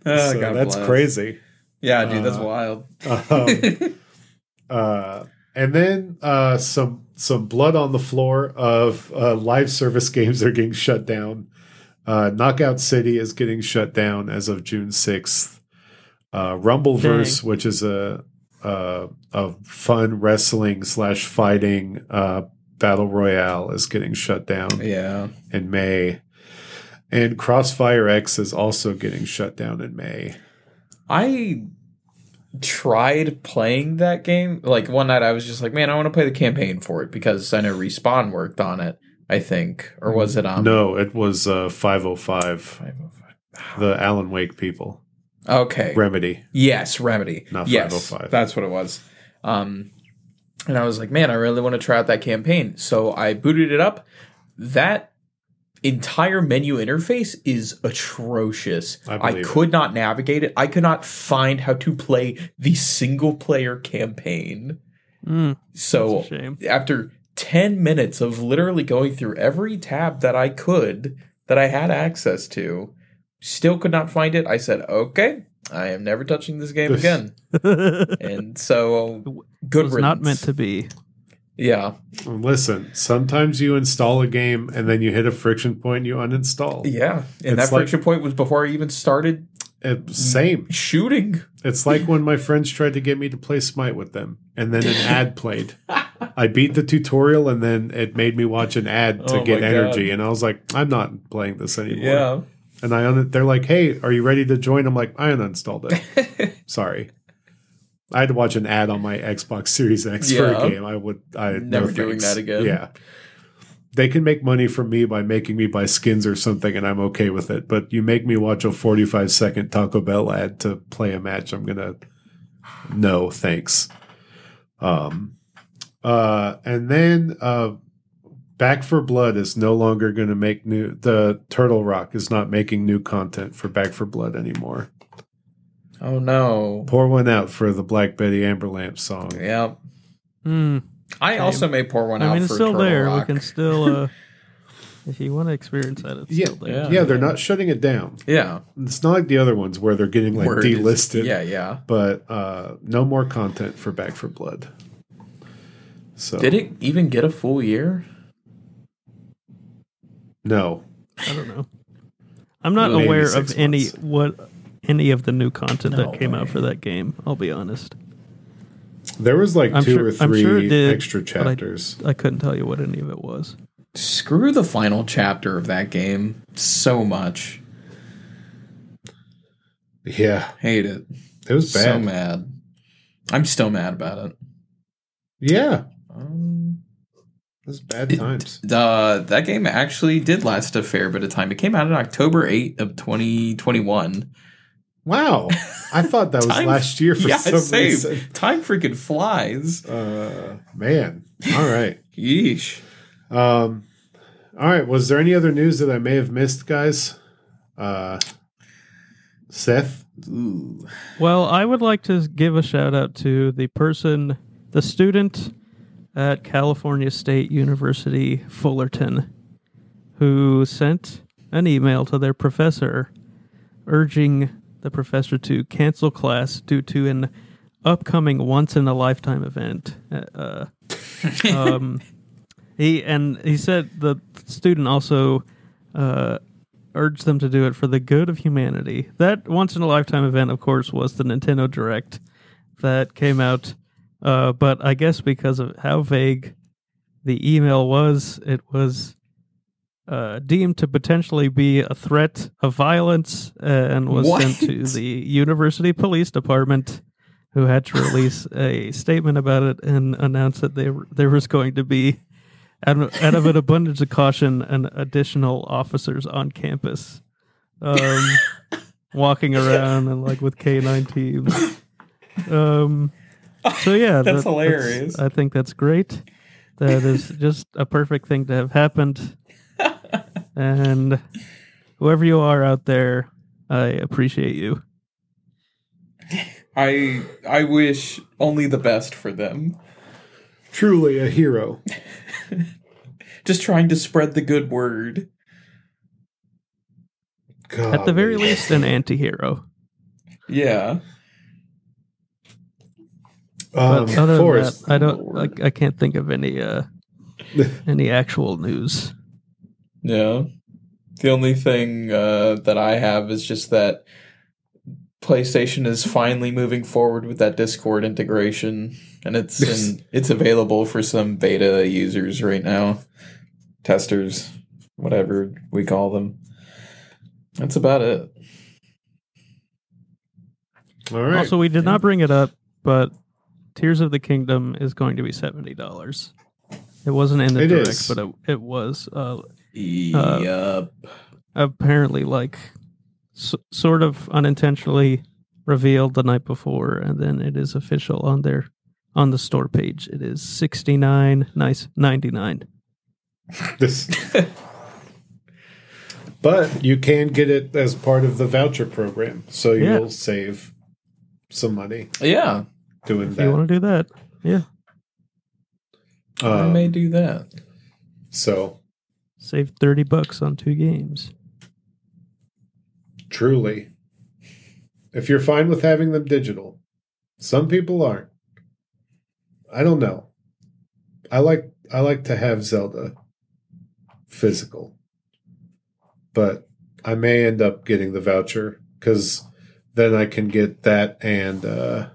Oh, [laughs] so God that's bless. crazy. Yeah, dude, that's Uh, wild. Um, [laughs] uh, and then uh, some some blood on the floor of uh, live service [laughs] games are getting shut down. Uh, Knockout City is getting shut down as of June sixth. Uh, Rumbleverse, which is a a, a fun wrestling slash fighting uh, battle royale, is getting shut down yeah, in May. And Crossfire X is also getting shut down in May. I tried playing that game. Like one night, I was just like, "Man, I want to play the campaign for it because I know Respawn worked on it. I think, or was it on no, it was uh, 505, 505? the Alan Wake people. Okay, Remedy. Yes, Remedy. Not yes, 505. That's what it was. Um, and I was like, man, I really want to try out that campaign. So I booted it up. That entire menu interface is atrocious. I I, believe it. could not navigate it. I could not find how to play the single player campaign. Mm, So that's a shame. after 10 minutes of literally going through every tab that I could that I had access to, still could not find it. I said, "Okay, I am never touching this game again." [laughs] and so good was not meant to be. Yeah. Listen, sometimes you install a game and then you hit a friction point and you uninstall. Yeah. And It's that like- friction point was before I even started It, same. Shooting. It's like when my friends tried to get me to play Smite with them, and then an ad played. [laughs] I beat the tutorial, and then it made me watch an ad to Oh get energy, God. and I was like, I'm not playing this anymore. Yeah. And I un- they're like, Hey, are you ready to join? I'm like, I uninstalled it. [laughs] Sorry. I had to watch an ad on my Xbox Series X for a game. I would I Never no doing that again. Yeah. They can make money from me by making me buy skins or something, and I'm okay with it. But you make me watch a 45 second Taco Bell ad to play a match, I'm gonna no thanks. Um, uh, and then uh, Back 4 Blood is no longer going to make new. The Turtle Rock is not making new content for Back 4 Blood anymore. Oh no. Pour one out for the Black Betty Amberlamp song. Yeah. Hmm. I also may pour one out I mean, for it's still Turtle there. Rock. We can still, uh, [laughs] if you want to experience that, it's Yeah, still yeah, there. they're not shutting it down. Yeah. It's not like the other ones where they're getting like Word is- delisted. Yeah, yeah. but uh, no more content for Back 4 Blood. So Did it even get a full year? No, I don't know. I'm not aware six of any what any of the new content No that came way. out for that game. I'll be honest. there was like I'm two sure- or I'm three sure it did, extra but I- chapters. I couldn't tell you what any of it was. Screw the final chapter of that game so much. yeah, Hate it. it was So mad. I'm still mad about it. yeah, Um, it was bad It- times. uh, that game actually did last a fair bit of time. It came out on October 8th of 2021. Wow, I thought that [laughs] was Time- last year for yeah, some same. reason. Time freaking flies. Uh, man, all right. [laughs] Yeesh. Um, all right. Was there any other news that I may have missed, guys? Uh, Seth. Ooh. Well, I would like to give a shout out to the person, the student at California State University, Fullerton, who sent an email to their professor urging the professor to cancel class due to an upcoming once in a lifetime event. Uh, [laughs] um, he and he said the student also uh, urged them to do it for the good of humanity. That once in a lifetime event, of course, was the Nintendo Direct that came out. Uh, but I guess because of how vague the email was, it was uh, deemed to potentially be a threat of violence uh, and was What? sent to the university police department, who had to release [laughs] a statement about it and announce that they there was going to be, out of, out of an abundance of caution, an additional officers on campus, um, [laughs] walking around and like with K nine teams. Um, so yeah, [laughs] That's hilarious. I think that's great. That is just a perfect thing to have happened. And whoever you are out there, I appreciate you. I I wish only the best for them. Truly a hero. [laughs] Just trying to spread the good word. At the very least, an anti-hero. Yeah. Um, But other Forrest. than that, I don't. Lord. I, I can't think of any uh, [laughs] any actual news. Yeah. The only thing uh, that I have is just that PlayStation is finally moving forward with that Discord integration, and it's in, it's available for some beta users right now, testers, whatever we call them. That's about it. All right. Also, we did not bring it up, but Tears of the Kingdom is going to be seventy dollars. It wasn't in the It direct, is. but it, it was uh, Yup. apparently like s- sort of unintentionally revealed the night before, and then it is official on their on the store page. It is sixty nine, nice ninety nine. [laughs] This, but you can get it as part of the voucher program, so you'll save some money yeah, doing If you want to do that, yeah, I Um, may do that. so save thirty bucks on two games. truly, if you're fine with having them digital, some people aren't. I don't know. I like I like to have Zelda physical, but I may end up getting the voucher because then I can get that and uh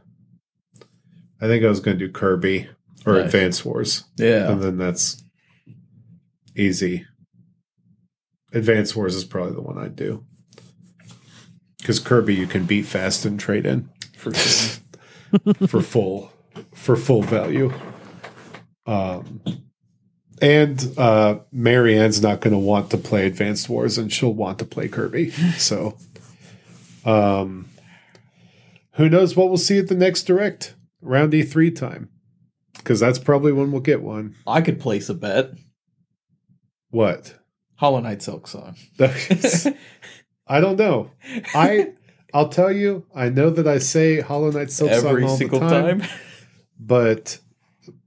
I think I was going to do Kirby or Nice. Advance Wars, Yeah. and then that's easy. Advance Wars is probably the one I'd do because Kirby you can beat fast and trade in For sure. [laughs] for full for full value. Um, and uh, Marianne's not going to want to play Advanced Wars, and she'll want to play Kirby. [laughs] So, um, who knows what we'll see at the next direct round E three time? Because that's probably when we'll get one. I could place a bet. What? Hollow Knight Silksong. [laughs] I don't know. I I'll tell you. I know that I say Hollow Knight Silksong Every all single the time. time. but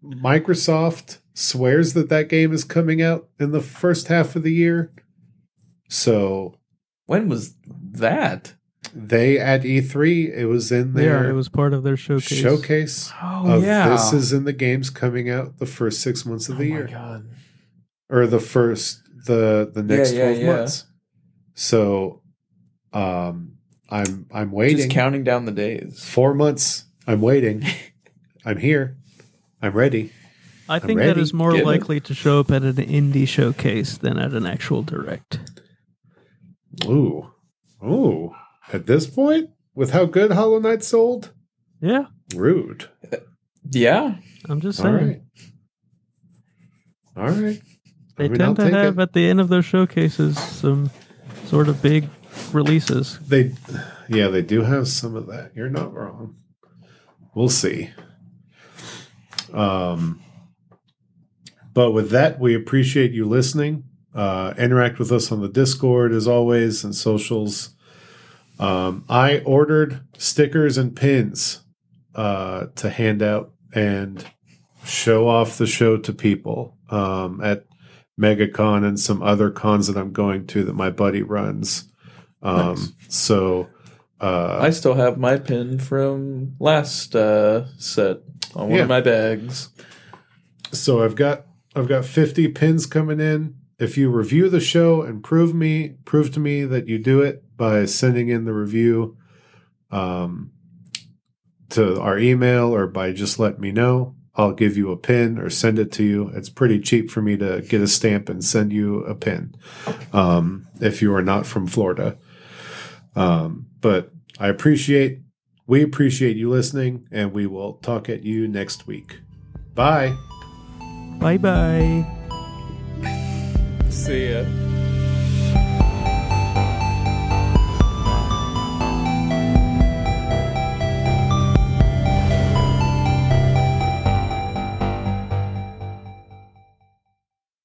Microsoft swears that that game is coming out in the first half of the year. So When was that? they at E3, it was in their Yeah, it was part of their showcase. showcase Oh of yeah. this is in the games coming out the first six months of oh the my year, god. or the first the the next Yeah, yeah, twelve yeah. months. So, um, I'm I'm waiting Just counting down the days. four months. I'm waiting. [laughs] I'm here. I'm ready. I think that ready. is more Get it. likely to show up at an indie showcase than at an actual direct. Ooh. Ooh. At this point, with how good Hollow Knight sold, Yeah, rude. Yeah. I'm just saying. right. All right. They I mean, tend I'll to have it. at the end of those showcases some sort of big releases. They, yeah, they do have some of that. You're not wrong. We'll see. Um, but with that, we appreciate you listening. Uh, interact with us on the Discord as always and socials. Um, I ordered stickers and pins uh, to hand out and show off the show to people um, at MegaCon and some other cons that I'm going to that my buddy runs. Um, Nice. So, uh, I still have my pin from last uh, set on one Yeah. of my bags. so I've got I've got 50 pins coming in. If you review the show and prove me prove to me that you do it by sending in the review um, to our email or by just letting me know, I'll give you a pin or send it to you. It's pretty cheap for me to get a stamp and send you a pin um, if you are not from Florida. Um, but I appreciate we appreciate you listening, and we will talk at you next week. Bye. Bye bye. See ya.